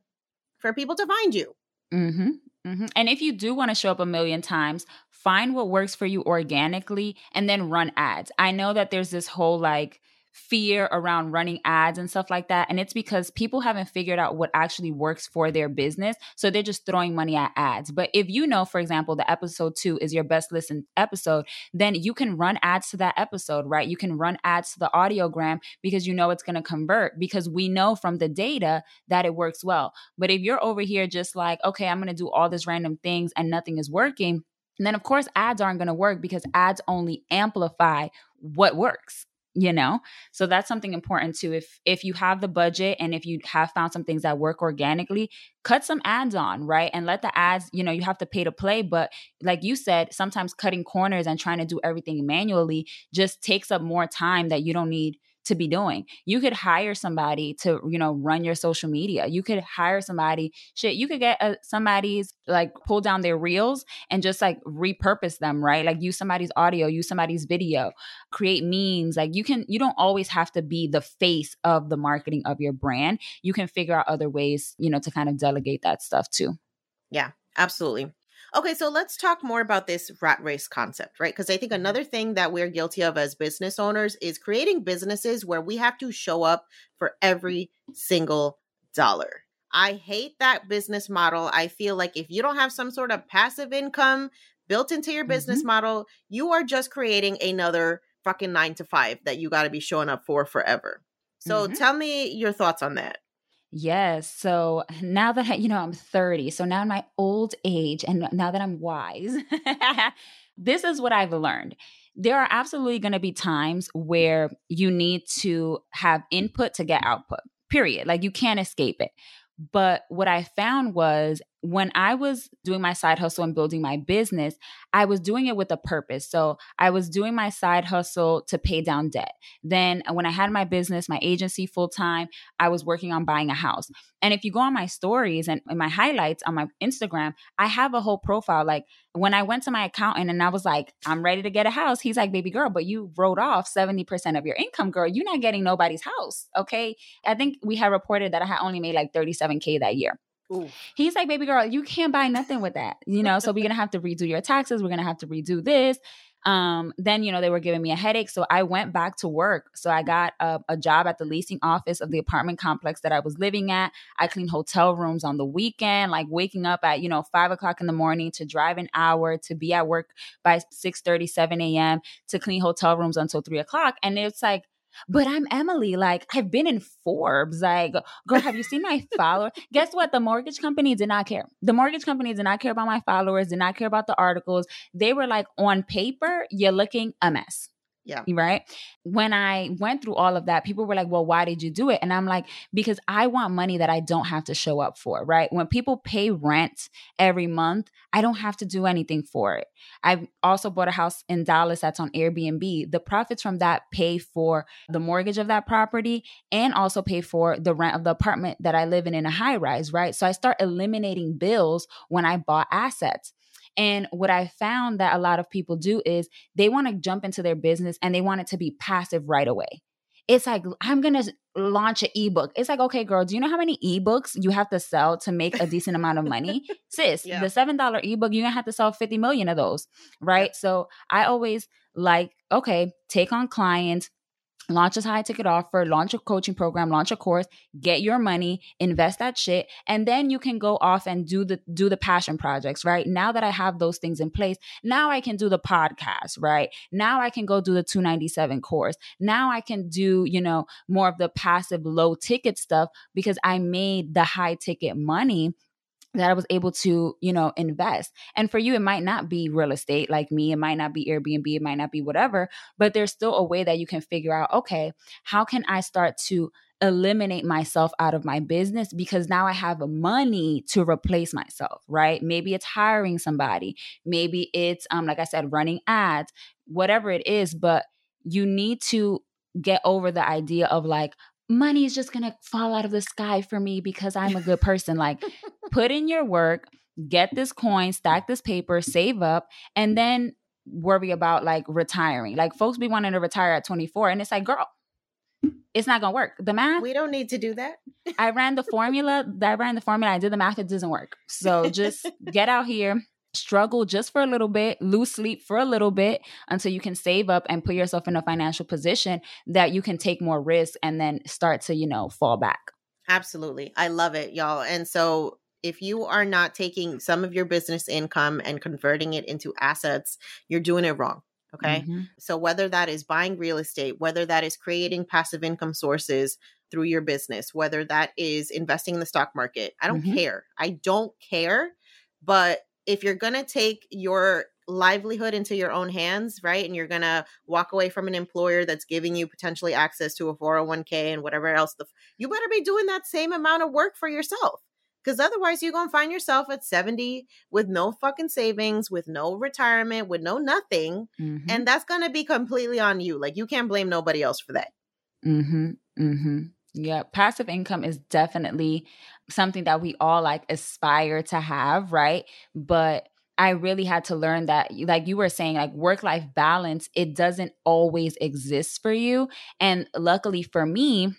for people to find you. Mm-hmm. Mm-hmm. And if you do want to show up a million times, find what works for you organically and then run ads. I know that there's this whole like fear around running ads and stuff like that. And it's because people haven't figured out what actually works for their business. So they're just throwing money at ads. But if you know, for example, the episode two is your best listened episode, then you can run ads to that episode, right? You can run ads to the audiogram because you know it's going to convert because we know from the data that it works well. But if you're over here just like, okay, I'm going to do all these random things and nothing is working, and then of course ads aren't going to work because ads only amplify what works you know? So that's something important too if if you have the budget and if you have found some things that work organically cut some ads on right? And let the ads you know you have to pay to play but like you said sometimes cutting corners and trying to do everything manually just takes up more time that you don't need to be doing. You could hire somebody to, you know, run your social media. You could hire somebody, shit, you could get a, uh, somebody's like pull down their reels and just like repurpose them, right? Like use somebody's audio, use somebody's video, create memes. Like you can, you don't always have to be the face of the marketing of your brand. You can figure out other ways, you know, to kind of delegate that stuff too. Yeah, absolutely. Okay, so let's talk more about this rat race concept, right? Because I think mm-hmm. another thing that we're guilty of as business owners is creating businesses where we have to show up for every single dollar. I hate that business model. I feel like if you don't have some sort of passive income built into your business mm-hmm. model, you are just creating another fucking nine to five that you got to be showing up for forever. So mm-hmm. tell me your thoughts on that. Yes. So now that I, you know, I'm 30, so now in my old age and now that I'm wise, this is what I've learned. There are absolutely going to be times where you need to have input to get output, period. Like you can't escape it. But what I found was when I was doing my side hustle and building my business, I was doing it with a purpose. So I was doing my side hustle to pay down debt. Then uh, when I had my business, my agency full time, I was working on buying a house. And if you go on my stories and my highlights on my Instagram, I have a whole profile. Like when I went to my accountant and I was like, I'm ready to get a house, he's like, baby girl, but you wrote off 70% of your income, girl. You're not getting nobody's house. Okay. I think we had reported that I had only made like 37K that year. Ooh. He's like, baby girl, you can't buy nothing with that. You know, so we're gonna have to redo your taxes. We're gonna have to redo this. Um, then you know they were giving me a headache, so I went back to work. So I got a, a, job at the leasing office of the apartment complex that I was living at. I cleaned hotel rooms on the weekend, like waking up at you know five o'clock in the morning to drive an hour to be at work by 6 30, 7 a.m. to clean hotel rooms until three o'clock. And it's like but I'm Emily. Like, I've been in Forbes. Like, girl, have you seen my follower? Guess what? The mortgage company did not care. The mortgage company did not care about my followers, did not care about the articles. They were like, on paper, you're looking a mess. Yeah. Right. When I went through all of that, people were like, well, why did you do it? And I'm like, because I want money that I don't have to show up for. Right. When people pay rent every month, I don't have to do anything for it. I also bought a house in Dallas that's on Airbnb. The profits from that pay for the mortgage of that property and also pay for the rent of the apartment that I live in in a high rise. Right. So I start eliminating bills when I bought assets. And what I found that a lot of people do is they want to jump into their business and they want it to be passive right away. It's like, I'm going to launch an ebook. It's like, okay, girl, do you know how many ebooks you have to sell to make a decent amount of money? Sis, yeah. the $7 ebook, you're going to have to sell 50 million of those, right? So I always like, okay, take on clients, launch a high ticket offer, launch a coaching program, launch a course, get your money, invest that shit, and then you can go off and do the do the passion projects, right? Now that I have those things in place, now I can do the podcast, right? Now I can go do the 297 course. Now I can do, you know, more of the passive low ticket stuff because I made the high ticket money that I was able to, you know, invest. And for you, it might not be real estate like me. It might not be Airbnb. It might not be whatever, but there's still a way that you can figure out, okay, how can I start to eliminate myself out of my business because now I have money to replace myself, right? Maybe it's hiring somebody. Maybe it's, um, like I said, running ads, whatever it is, but you need to get over the idea of like, money is just going to fall out of the sky for me because I'm a good person. like, put in your work, get this coin, stack this paper, save up, and then worry about like retiring. Like, folks be wanting to retire at 24, and it's like, girl, it's not gonna work. The math. We don't need to do that. I ran the formula. I ran the formula. I did the math. It doesn't work. So just get out here, struggle just for a little bit, lose sleep for a little bit until you can save up and put yourself in a financial position that you can take more risk and then start to, you know, fall back. Absolutely. I love it, y'all. And so if you are not taking some of your business income and converting it into assets, you're doing it wrong. Okay. Mm-hmm. So whether that is buying real estate, whether that is creating passive income sources through your business, whether that is investing in the stock market, I don't mm-hmm. care. I don't care. But if you're going to take your livelihood into your own hands, right? And you're going to walk away from an employer that's giving you potentially access to a 401k and whatever else, the, you better be doing that same amount of work for yourself. Because otherwise, you're going to find yourself at 70 with no fucking savings, with no retirement, with no nothing. Mm-hmm. And that's going to be completely on you. Like, you can't blame nobody else for that. Mm hmm. Mm hmm. Yeah, passive income is definitely something that we all like aspire to have, right? But I really had to learn that, like you were saying, like work life balance, it doesn't always exist for you. And luckily for me,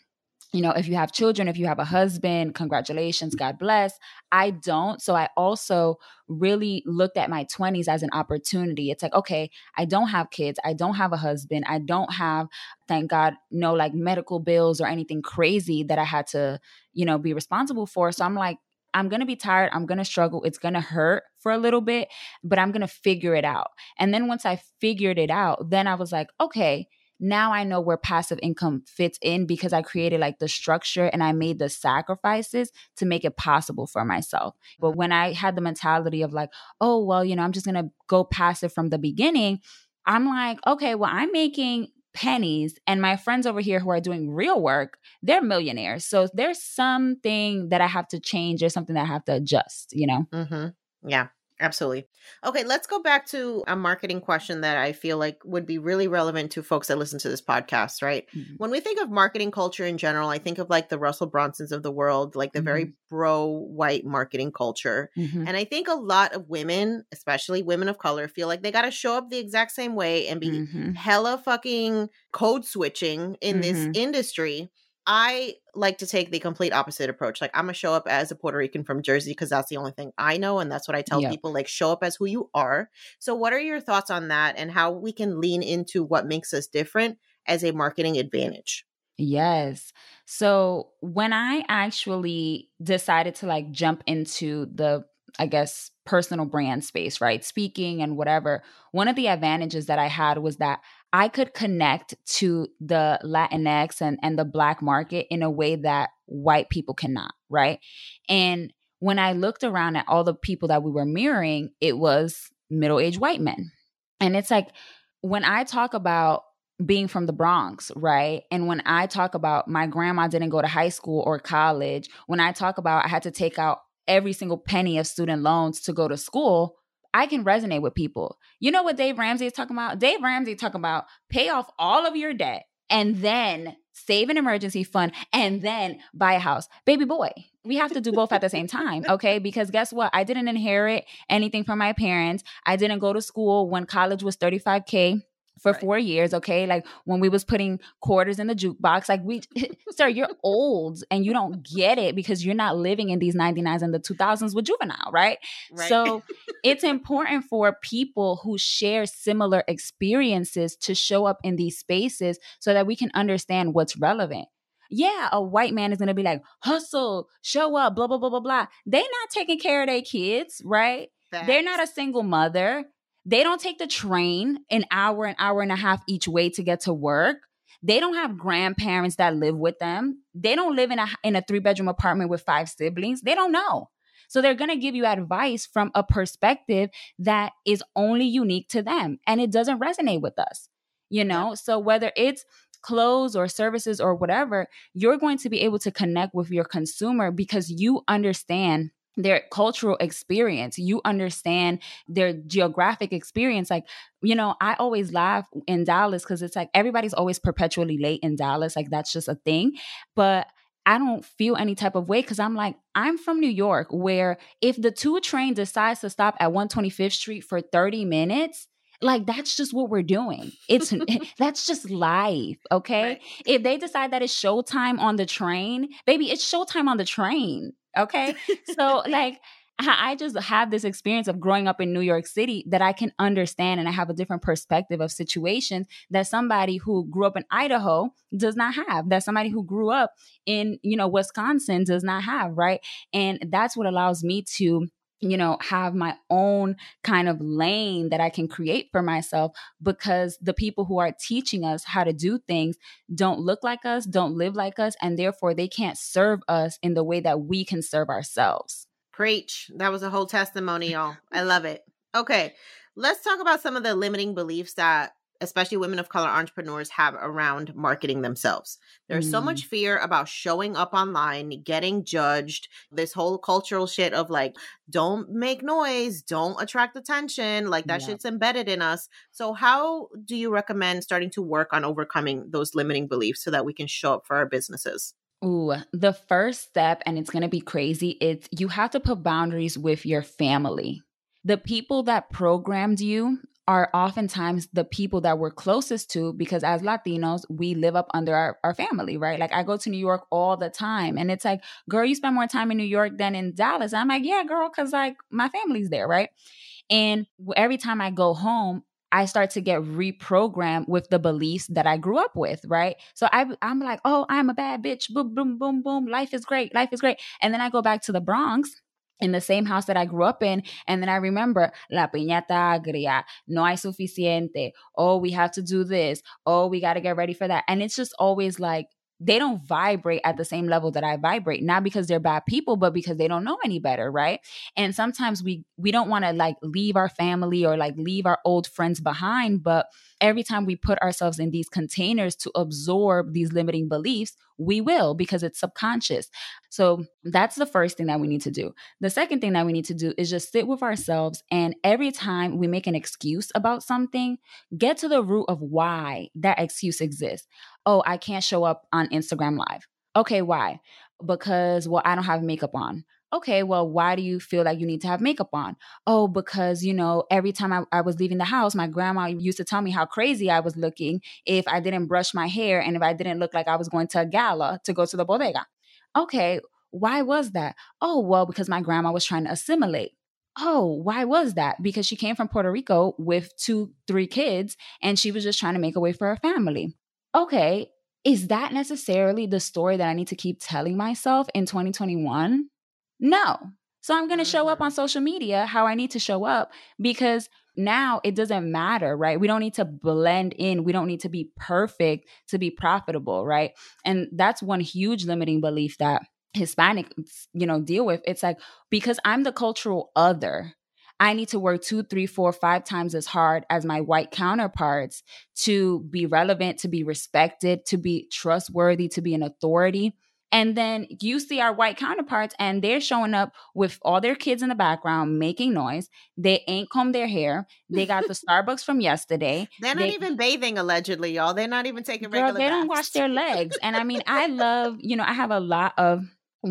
you know, if you have children, if you have a husband, congratulations, mm. God bless. I don't. So I also really looked at my 20s as an opportunity. It's like, okay, I don't have kids. I don't have a husband. I don't have, thank God, no like medical bills or anything crazy that I had to, you know, be responsible for. So I'm like, I'm going to be tired. I'm going to struggle. It's going to hurt for a little bit, but I'm going to figure it out. And then once I figured it out, then I was like, okay, now I know where passive income fits in because I created like the structure and I made the sacrifices to make it possible for myself. But when I had the mentality of like, oh, well, you know, I'm just going to go passive from the beginning, I'm like, okay, well, I'm making pennies and my friends over here who are doing real work they're millionaires. So there's something that i have to change. Or something that i have to adjust you know? Mm-hmm. yeah Absolutely. Okay, let's go back to a marketing question that I feel like would be really relevant to folks that listen to this podcast, right? Mm-hmm. When we think of marketing culture in general, I think of like the Russell Brunsons of the world, like the mm-hmm. very bro white marketing culture. Mm-hmm. And I think a lot of women, especially women of color, feel like they got to show up the exact same way and be mm-hmm. hella fucking code switching in this mm-hmm. industry I like to take the complete opposite approach. Like I'm gonna show up as a Puerto Rican from Jersey because that's the only thing I know, and that's what I tell yep. people. Like show up as who you are. So, what are your thoughts on that, and how we can lean into what makes us different as a marketing advantage? Yes. So when I actually decided to like jump into the I guess, personal brand space, right? Speaking and whatever. One of the advantages that I had was that I could connect to the Latinx and, and the Black market in a way that white people cannot, right? And when I looked around at all the people that we were mirroring, it was middle aged white men. And it's like, when I talk about being from the Bronx, right? And when I talk about my grandma didn't go to high school or college, when I talk about I had to take out every single penny of student loans to go to school, I can resonate with people. You know what Dave Ramsey is talking about? Dave Ramsey talking about pay off all of your debt and then save an emergency fund and then buy a house. Baby boy, we have to do both at the same time, okay? Because guess what? I didn't inherit anything from my parents. I didn't go to school when college was 35k for right. four years okay like when we was putting quarters in the jukebox like we sir you're old and you don't get it because you're not living in these 99s and the 2000s with juvenile right, right. so it's important for people who share similar experiences to show up in these spaces so that we can understand what's relevant yeah, a white man is gonna be like, hustle, show up, blah, blah, blah, blah, blah. They're not taking care of their kids, right? Facts. They're not a single mother. They don't take the train an hour, an hour and a half each way to get to work. They don't have grandparents that live with them. They don't live in a in a three bedroom apartment with five siblings. They don't know. So they're going to give you advice from a perspective that is only unique to them and it doesn't resonate with us. You know? So whether it's clothes or services or whatever, you're going to be able to connect with your consumer because you understand their cultural experience you understand their geographic experience like you know i always laugh in dallas because it's like everybody's always perpetually late in dallas like that's just a thing but I don't feel any type of way because I'm like, I'm from New York, where if the two train decides to stop at 125th Street for 30 minutes, like that's just what we're doing. It's that's just life, okay? Right. If they decide that it's showtime on the train, baby, it's showtime on the train. Okay. so, like, I just have this experience of growing up in New York City that I can understand and I have a different perspective of situations that somebody who grew up in Idaho does not have, that somebody who grew up in, you know, Wisconsin does not have, right? And that's what allows me to you know, have my own kind of lane that I can create for myself because the people who are teaching us how to do things don't look like us, don't live like us, and therefore they can't serve us in the way that we can serve ourselves. Preach. That was a whole testimony, y'all. I love it. Okay. Let's talk about some of the limiting beliefs that especially women of color entrepreneurs have around marketing themselves. There's mm. so much fear about showing up online, getting judged, this whole cultural shit of like, don't make noise, don't attract attention. Like that yeah. shit's embedded in us. So, how do you recommend starting to work on overcoming those limiting beliefs so that we can show up for our businesses? Ooh, the first step, and it's going to be crazy, it's you have to put boundaries with your family. The people that programmed you are oftentimes the people that we're closest to because as Latinos, we live up under our, our family, right? Like I go to New York all the time and it's like, girl, you spend more time in New York than in Dallas. I'm like, yeah, girl, because like my family's there, right? And every time I go home, I start to get reprogrammed with the beliefs that I grew up with, right? So I, I'm like, oh, I'm a bad bitch. Boom, boom, boom, boom. Life is great. Life is great. And then I go back to the Bronx in the same house that I grew up in. And then I remember, la piñata agria, no hay suficiente. Oh, we have to do this. Oh, we got to get ready for that. And it's just always like, they don't vibrate at the same level that I vibrate, not because they're bad people, but because they don't know any better, right? And sometimes we we don't want to like leave our family or like leave our old friends behind, but every time we put ourselves in these containers to absorb these limiting beliefs, we will because it's subconscious. So that's the first thing that we need to do. The second thing that we need to do is just sit with ourselves and every time we make an excuse about something, get to the root of why that excuse exists. Oh, I can't show up on Instagram live. Okay, why? Because, well, I don't have makeup on okay, well, why do you feel like you need to have makeup on? Oh, because, you know, every time I, I, was leaving the house, my grandma used to tell me how crazy I was looking if I didn't brush my hair and if I didn't look like I was going to a gala to go to the bodega. Okay, why was that? Oh, well, because my grandma was trying to assimilate. Oh, why was that? Because she came from Puerto Rico with two, three kids, and she was just trying to make a way for her family. Okay, is that necessarily the story that I need to keep telling myself in 2021? No. So I'm going to show up mm-hmm. on social media how I need to show up because now it doesn't matter, right? We don't need to blend in. We don't need to be perfect to be profitable, right? And that's one huge limiting belief that Hispanic, you know, deal with. It's like because I'm the cultural other, I need to work two, three, four, five times as hard as my white counterparts to be relevant, to be respected, to be trustworthy, to be an authority. And then you see our white counterparts, and they're showing up with all their kids in the background making noise. They ain't combed their hair. They got the Starbucks from yesterday. They're not they, even bathing, allegedly, y'all. They're not even taking regular. Girl, they baths. don't wash their legs. And I mean, I love, you know, I have a lot of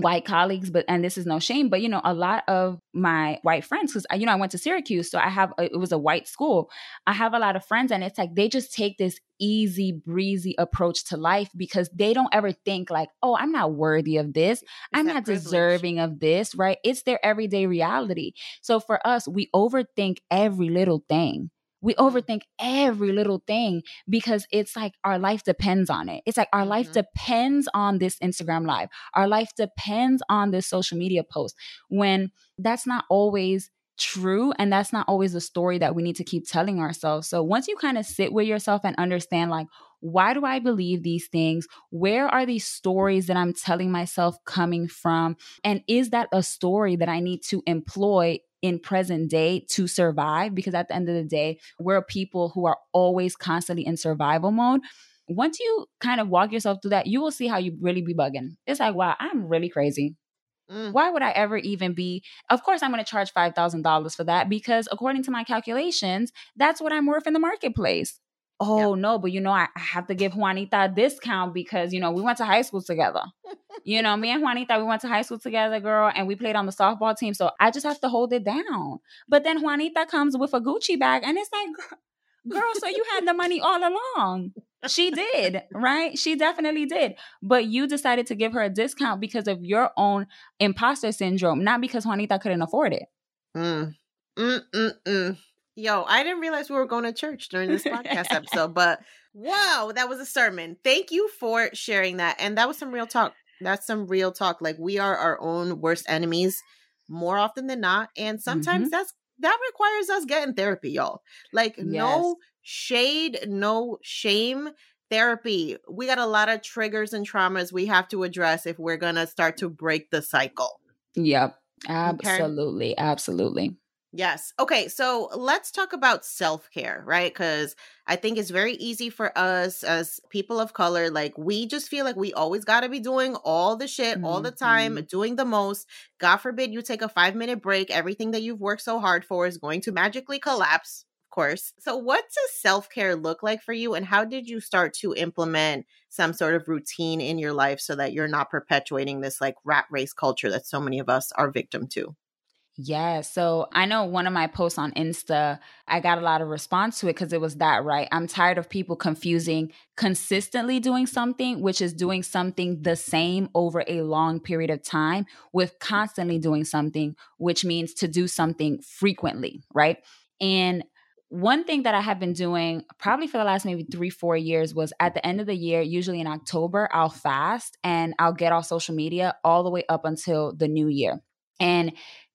white colleagues but and this is no shame but you know a lot of my white friends because you know i went to syracuse so i have a, it was a white school. I have a lot of friends and it's like they just take this easy breezy approach to life because they don't ever think like oh i'm not worthy of this. It's i'm not privilege. deserving of this right? It's their everyday reality. So for us we overthink every little thing we overthink every little thing because it's like our life depends on it. It's like our mm-hmm. life depends on this Instagram live. Our life depends on this social media post when that's not always true and that's not always the story that we need to keep telling ourselves. So once you kind of sit with yourself and understand like why do I believe these things? Where are these stories that I'm telling myself coming from? And is that a story that I need to employ in present day to survive because at the end of the day we're people who are always constantly in survival mode once you kind of walk yourself through that you will see how you really be bugging it's like wow i'm really crazy mm. why would i ever even be of course i'm going to charge $5000 for that because according to my calculations that's what i'm worth in the marketplace. Oh no but you know I, I, have to give juanita a discount because you know we went to high school together. You know me and juanita we went to high school together girl and we played on the softball team so i just have to hold it down. But then juanita comes with a gucci bag and it's like girl so you had the money all along she did right she definitely did but you decided to give her a discount because of your own imposter syndrome not because juanita couldn't afford it mm. Yo, I didn't realize we were going to church during this podcast episode, but wow, that was a sermon. Thank you for sharing that. And that was some real talk. That's some real talk. Like we are our own worst enemies more often than not. And sometimes mm-hmm. that's that requires us getting therapy, y'all. Like yes. no shade, no shame therapy. We got a lot of triggers and traumas we have to address if we're going to start to break the cycle. Yep. Absolutely. Okay? Absolutely. Yes. Okay. So let's talk about self care, right? Because I think it's very easy for us as people of color. Like, we just feel like we always got to be doing all the shit mm-hmm. all the time, mm-hmm. doing the most. God forbid you take a five minute break. Everything that you've worked so hard for is going to magically collapse, of course. So, what does self care look like for you? And how did you start to implement some sort of routine in your life so that you're not perpetuating this like rat race culture that so many of us are victim to? Yeah. So I know one of my posts on Insta, I got a lot of response to it because it was that, right? I'm tired of people confusing consistently doing something, which is doing something the same over a long period of time, with constantly doing something, which means to do something frequently, right? And one thing that I have been doing probably for the last maybe three, four years was at the end of the year, usually in October, I'll fast and I'll get off social media all the way up until the new year. And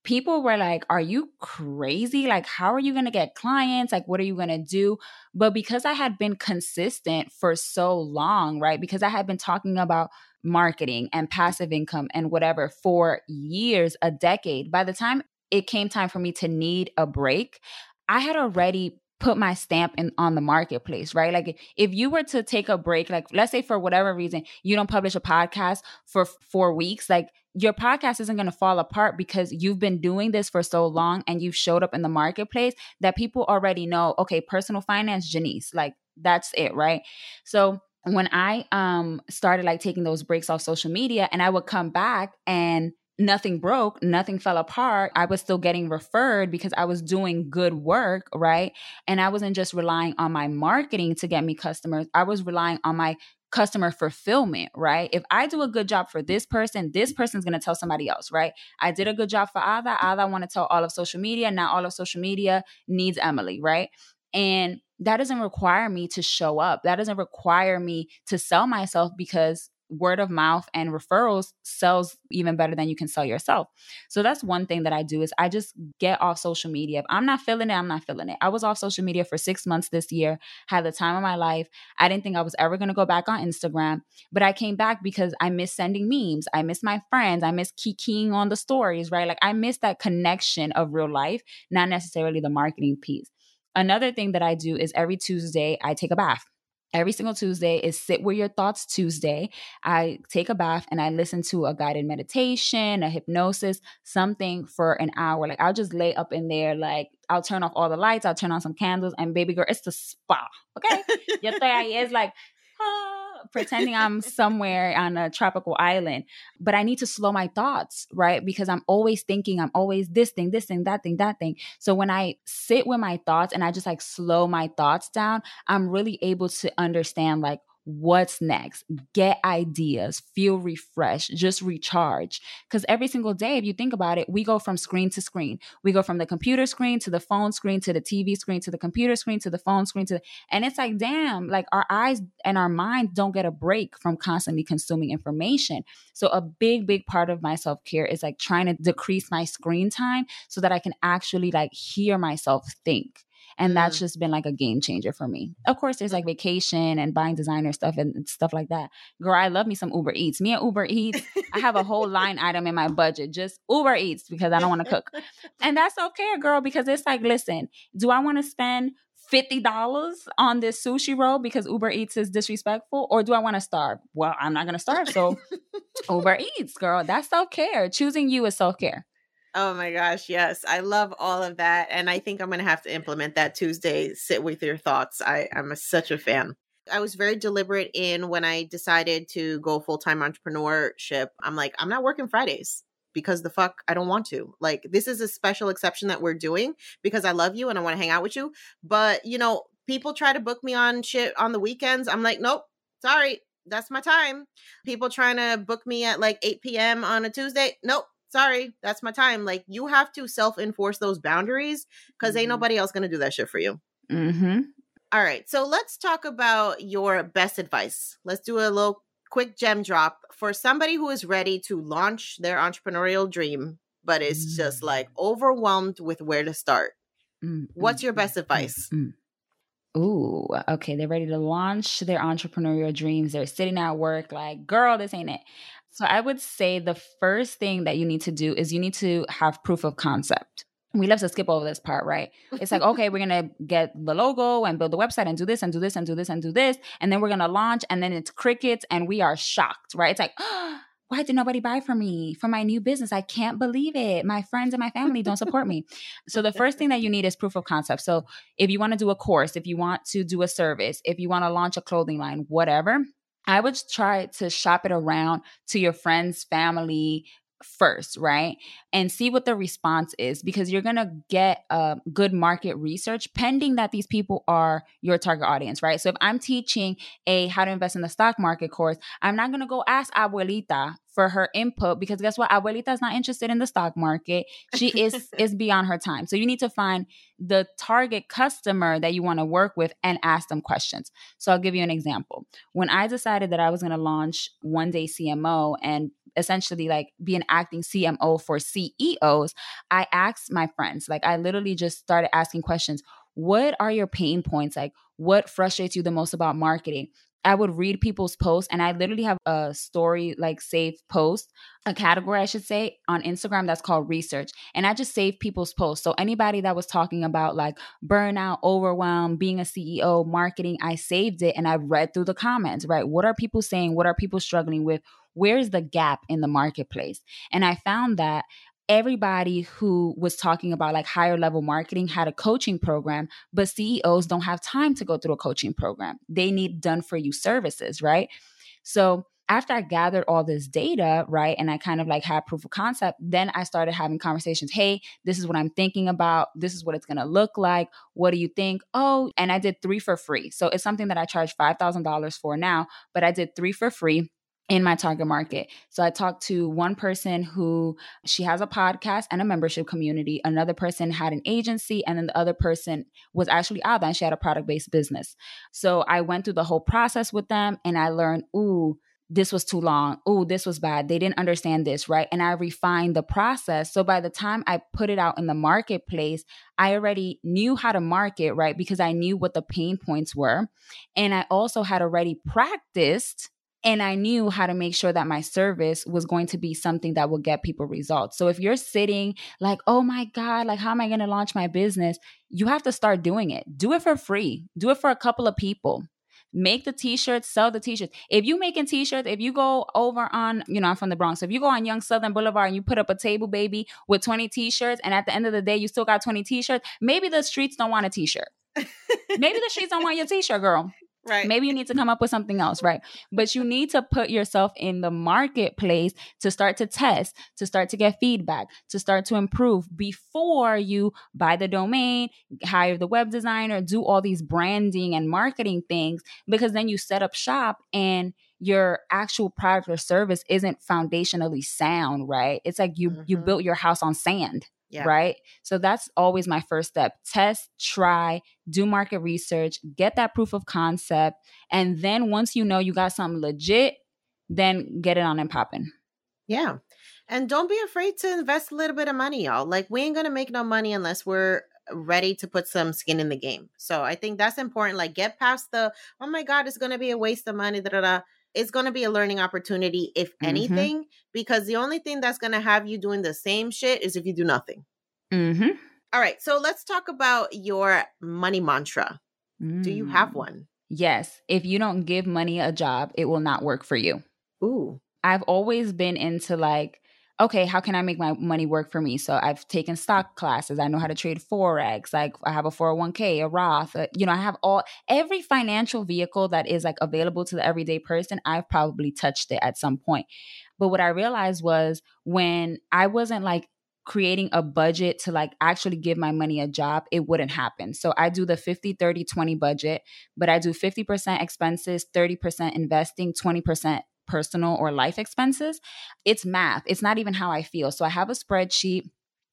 people were like, Are you crazy? Like, how are you going to get clients? Like, what are you going to do? But because I had been consistent for so long, right? Because I had been talking about marketing and passive income and whatever for years, a decade, by the time it came time for me to need a break, I had already put my stamp in on the marketplace, right? Like if you were to take a break, like let's say for whatever reason you don't publish a podcast for 4 weeks, like your podcast isn't going to fall apart because you've been doing this for so long and you've showed up in the marketplace that people already know, okay, personal finance Janice, like that's it, right? So when I um started like taking those breaks off social media and I would come back and nothing broke, nothing fell apart. I was still getting referred because I was doing good work, right? And I wasn't just relying on my marketing to get me customers. I was relying on my customer fulfillment, right? If I do a good job for this person, this person's going to tell somebody else, right? I did a good job for Ada. Ada want to tell all of social media. Now all of social media needs Emily, right? And that doesn't require me to show up. That doesn't require me to sell myself because word of mouth and referrals sells even better than you can sell yourself. So that's one thing that I do is I just get off social media. If I'm not feeling it, I'm not feeling it. I was off social media for 6 months this year, had the time of my life. I didn't think I was ever going to go back on Instagram, but I came back because I miss sending memes. I miss my friends. I miss keying on the stories, right? Like I miss that connection of real life, not necessarily the marketing piece. Another thing that I do is every Tuesday I take a bath every single Tuesday is Sit With Your Thoughts Tuesday. I take a bath and I listen to a guided meditation, a hypnosis, something for an hour. Like I'll just lay up in there, like I'll turn off all the lights, I'll turn on some candles, and baby girl, it's the spa. Okay. Yo estoy ahí, es like, ah, pretending I'm somewhere on a tropical island, but I need to slow my thoughts, right? Because I'm always thinking, I'm always this thing, this thing, that thing, that thing. So when I sit with my thoughts and I just like slow my thoughts down, I'm really able to understand like, what's next, get ideas, feel refreshed, just recharge. Because every single day, if you think about it, we go from screen to screen. We go from the computer screen to the phone screen to the TV screen to the computer screen to the phone screen to, and it's like, damn, like our eyes and our minds don't get a break from constantly consuming information. So a big, big part of my self care is like trying to decrease my screen time so that I can actually like hear myself think and that's mm. just been like a game changer for me. Of course, there's like vacation and buying designer stuff and stuff like that. Girl, I love me some Uber Eats. Me and Uber Eats, I have a whole line item in my budget, just Uber Eats because I don't want to cook. And that's okay, girl, because it's like, listen, do I want to spend $50 on this sushi roll because Uber Eats is disrespectful? Or do I want to starve? Well, I'm not going to starve. So Uber Eats, girl, that's self care. Choosing you is self care. Oh my gosh, yes. I love all of that. And I think I'm going to have to implement that Tuesday. Sit with your thoughts. I, I'm a, such a fan. I was very deliberate in when I decided to go full time entrepreneurship. I'm like, I'm not working Fridays because the fuck I don't want to. Like, this is a special exception that we're doing because I love you and I want to hang out with you. But, you know, people try to book me on shit on the weekends. I'm like, nope, sorry, that's my time. People trying to book me at like 8 p.m. on a Tuesday. Nope, sorry, that's my time. Like you have to self enforce those boundaries because mm-hmm. ain't nobody else gonna do that shit for you. Mm-hmm. All right, so let's talk about your best advice. Let's do a little quick gem drop for somebody who is ready to launch their entrepreneurial dream, but is mm-hmm. just like overwhelmed with where to start. Mm-hmm. What's your best advice? Ooh, okay. They're ready to launch their entrepreneurial dreams. They're sitting at work like, girl, this ain't it. So I would say the first thing that you need to do is you need to have proof of concept. We love to skip over this part, right? It's like, okay, we're gonna get the logo and build the website and do this and do this and do this and do this, and then we're gonna launch, and then it's crickets, and we are shocked, right? It's like, oh, why did nobody buy for me for my new business? I can't believe it. My friends and my family don't support me. So the first thing that you need is proof of concept. So if you want to do a course, if you want to do a service, if you want to launch a clothing line, whatever, I would try to shop it around to your friends, family, first, right? And see what the response is because you're going to get a good market research pending that these people are your target audience, right? So if I'm teaching a how to invest in the stock market course, I'm not going to go ask abuelita for her input because guess what? Abuelita is not interested in the stock market. She is is beyond her time. So you need to find the target customer that you want to work with and ask them questions. So I'll give you an example. When I decided that I was going to launch One Day CMO and essentially like be an acting CMO for CEOs, I asked my friends, like I literally just started asking questions. What are your pain points? Like, what frustrates you the most about marketing? I would read people's posts and I literally have a story like save post, a category I should say on Instagram that's called research. And I just save people's posts. So anybody that was talking about like burnout, overwhelm, being a CEO, marketing, I saved it and I read through the comments, right? What are people saying? What are people struggling with? Where's the gap in the marketplace? And I found that everybody who was talking about like higher level marketing had a coaching program, but CEOs don't have time to go through a coaching program. They need done for you services, right? So after I gathered all this data, right, and I kind of like had proof of concept, then I started having conversations. Hey, this is what I'm thinking about. This is what it's going to look like. What do you think? Oh, and I did three for free. So it's something that I charge $5,000 for now, but I did three for free in my target market. So I talked to one person who she has a podcast and a membership community. Another person had an agency, and then the other person was actually there and she had a product based business. So I went through the whole process with them and I learned, ooh, this was too long. Oh, this was bad. They didn't understand this, right? And I refined the process. So by the time I put it out in the marketplace, I already knew how to market, right? Because I knew what the pain points were. And I also had already practiced and I knew how to make sure that my service was going to be something that would get people results. So if you're sitting like, oh my God, like, how am I going to launch my business? You have to start doing it. Do it for free, do it for a couple of people. Make the t-shirts, sell the t-shirts. If you making t-shirts, if you go over on, you know, I'm from the Bronx. So if you go on Young Southern Boulevard and you put up a table, baby, with 20 t-shirts, and at the end of the day, you still got 20 t-shirts, maybe the streets don't want a t-shirt. maybe the streets don't want your t-shirt, girl. Right. Maybe you need to come up with something else, right? But you need to put yourself in the marketplace to start to test, to start to get feedback, to start to improve before you buy the domain, hire the web designer, do all these branding and marketing things, because then you set up shop and your actual product or service isn't foundationally sound, right? It's like you mm-hmm. you built your house on sand. Yeah. Right. So that's always my first step. Test, try, do market research, get that proof of concept. And then once you know you got something legit, then get it on and popping. Yeah. And don't be afraid to invest a little bit of money, y'all. Like, we ain't going to make no money unless we're ready to put some skin in the game. So I think that's important. Like, get past the, oh my God, it's going to be a waste of money. Da, da, da it's going to be a learning opportunity, if mm-hmm. anything, because the only thing that's going to have you doing the same shit is if you do nothing. Mm-hmm. All right. So let's talk about your money mantra. Mm. Do you have mm. one? Yes. If you don't give money a job, it will not work for you. Ooh. I've always been into like, okay, how can I make my money work for me? So I've taken stock classes. I know how to trade Forex. Like I have a 401k, a Roth, a, uh, you know, I have all, every financial vehicle that is like available to the everyday person, I've probably touched it at some point. But what I realized was when I wasn't like creating a budget to like actually give my money a job, it wouldn't happen. So I do the 50, 30, 20 budget, but I do 50% expenses, 30% investing, 20% personal or life expenses. It's math. It's not even how I feel. So I have a spreadsheet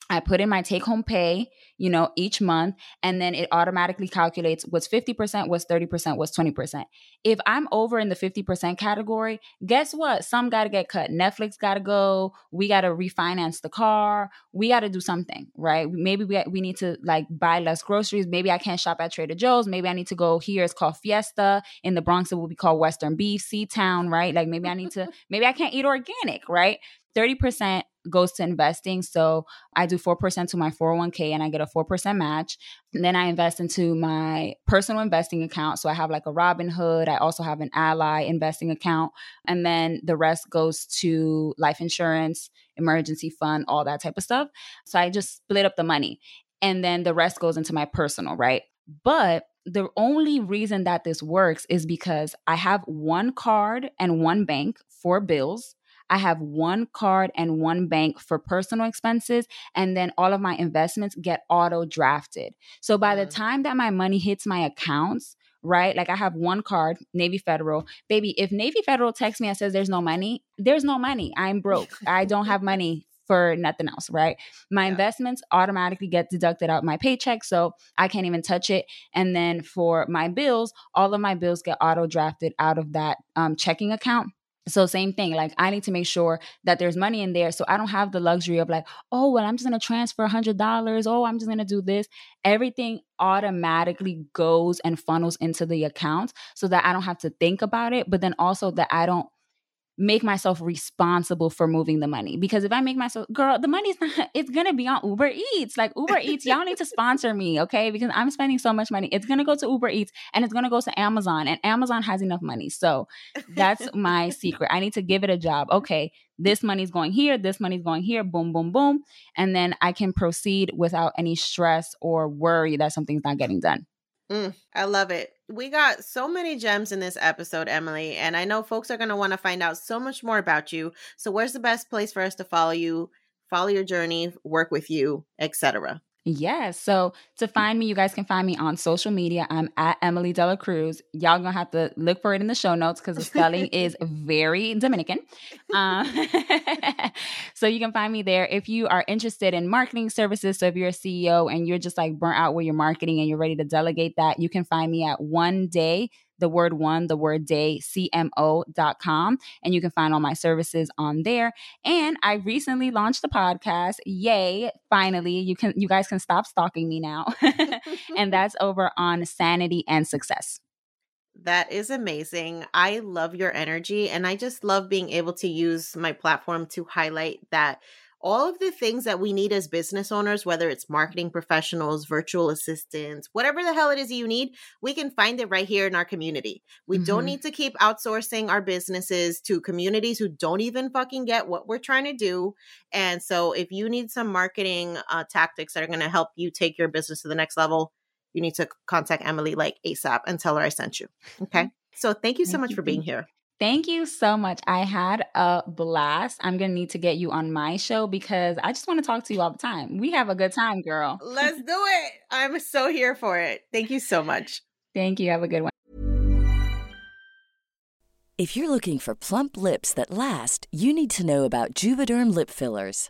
I put in my take home pay, you know, each month, and then it automatically calculates what's 50%, what's 30%, what's 20%. If I'm over in the 50% category, guess what? Some got to get cut. Netflix got to go. We got to refinance the car. We got to do something, right? Maybe we, we need to like buy less groceries. Maybe I can't shop at Trader Joe's. Maybe I need to go here. It's called Fiesta. In the Bronx, it will be called Western Beef, C Town, right? Like maybe I need to, maybe I can't eat organic, right? 30% goes to investing. So I do 4% to my 401k and I get a 4% match. And then I invest into my personal investing account. So I have like a Robinhood. I also have an Ally investing account. And then the rest goes to life insurance, emergency fund, all that type of stuff. So I just split up the money. And then the rest goes into my personal, right? But the only reason that this works is because I have one card and one bank for bills. I have one card and one bank for personal expenses, and then all of my investments get auto drafted. So by the mm-hmm. time that my money hits my accounts, right? Like I have one card, Navy Federal. Baby, if Navy Federal texts me and says there's no money, there's no money. I'm broke. I don't have money for nothing else, right? My yeah. investments automatically get deducted out my paycheck, so I can't even touch it. And then for my bills, all of my bills get auto drafted out of that um, checking account. So same thing, like I need to make sure that there's money in there. So I don't have the luxury of like, oh, well, I'm just gonna transfer a hundred dollars. Oh, I'm just gonna do this. Everything automatically goes and funnels into the account so that I don't have to think about it, but then also that I don't make myself responsible for moving the money because if I make myself girl, the money's not it's gonna be on Uber Eats. Like Uber Eats, y'all need to sponsor me, okay? Because I'm spending so much money. It's gonna go to Uber Eats and it's gonna go to Amazon, and Amazon has enough money. So that's my secret. I need to give it a job. Okay, this money's going here, this money's going here, boom, boom, boom. And then I can proceed without any stress or worry that something's not getting done. Mm, I love it. We got so many gems in this episode, Emily, and I know folks are going to want to find out so much more about you. So, where's the best place for us to follow you, follow your journey, work with you, etc.? Yes. So to find me, you guys can find me on social media. I'm at Emily Dela Cruz. Y'all gonna have to look for it in the show notes because the spelling is very Dominican. Um, so you can find me there if you are interested in marketing services. So if you're a CEO and you're just like burnt out with your marketing and you're ready to delegate that, you can find me at one day the word one, the word day, CMO.com. And you can find all my services on there. And I recently launched a podcast. Yay. Finally, you can you guys can stop stalking me now. and that's over on sanity and success. That is amazing. I love your energy and I just love being able to use my platform to highlight that all of the things that we need as business owners, whether it's marketing professionals, virtual assistants, whatever the hell it is you need, we can find it right here in our community. We mm-hmm. don't need to keep outsourcing our businesses to communities who don't even fucking get what we're trying to do. And so, if you need some marketing uh, tactics that are going to help you take your business to the next level, you need to contact Emily like ASAP and tell her I sent you. Okay. So, thank you so thank much you. for being here. Thank you so much. I had a blast. I'm going to need to get you on my show because I just want to talk to you all the time. We have a good time, girl. Let's do it. I'm so here for it. Thank you so much. Thank you. Have a good one. If you're looking for plump lips that last, you need to know about Juvederm lip fillers.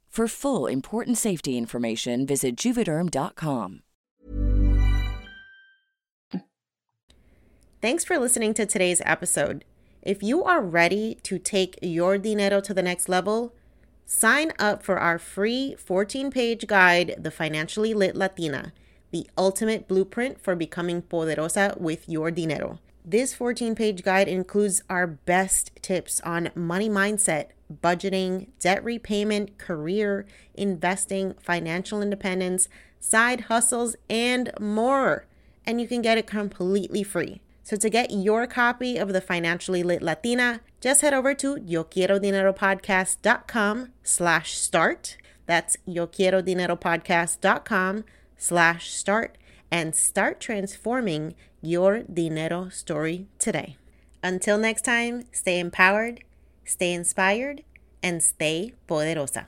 For full important safety information, visit juvederm.com. Thanks for listening to today's episode. If you are ready to take your dinero to the next level, sign up for our free 14 page guide, The Financially Lit Latina, the ultimate blueprint for becoming poderosa with your dinero. This 14 page guide includes our best tips on money mindset budgeting, debt repayment, career, investing, financial independence, side hustles, and more. And you can get it completely free. So to get your copy of the Financially Lit Latina, just head over to YoQuieroDineroPodcast.com slash start. That's YoQuieroDineroPodcast.com slash start and start transforming your dinero story today. Until next time, stay empowered stay inspired, and stay poderosa.